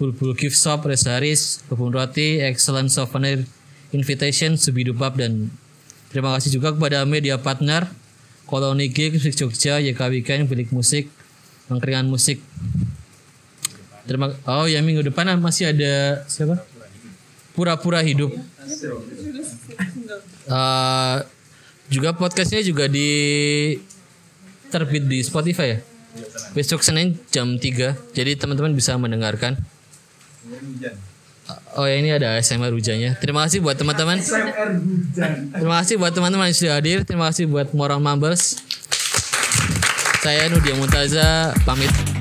Bulbul Gift Shop, Resaris, Kebun Roti, Excellent Souvenir Invitation, Subidupap dan terima kasih juga kepada media partner Koloni Gig, Musik Jogja, YK Weekend, Bilik Musik, Angkringan Musik, Terima Oh ya minggu depan masih ada siapa? Pura-pura hidup. Eh, juga podcastnya juga di terbit di Spotify ya. Besok Senin jam 3 Jadi teman-teman bisa mendengarkan. Oh ya ini ada ASMR hujannya. Terima kasih buat teman-teman. Terima kasih buat teman-teman yang sudah hadir. Terima kasih buat Moral Mambers. Saya Nudia Muntaza pamit.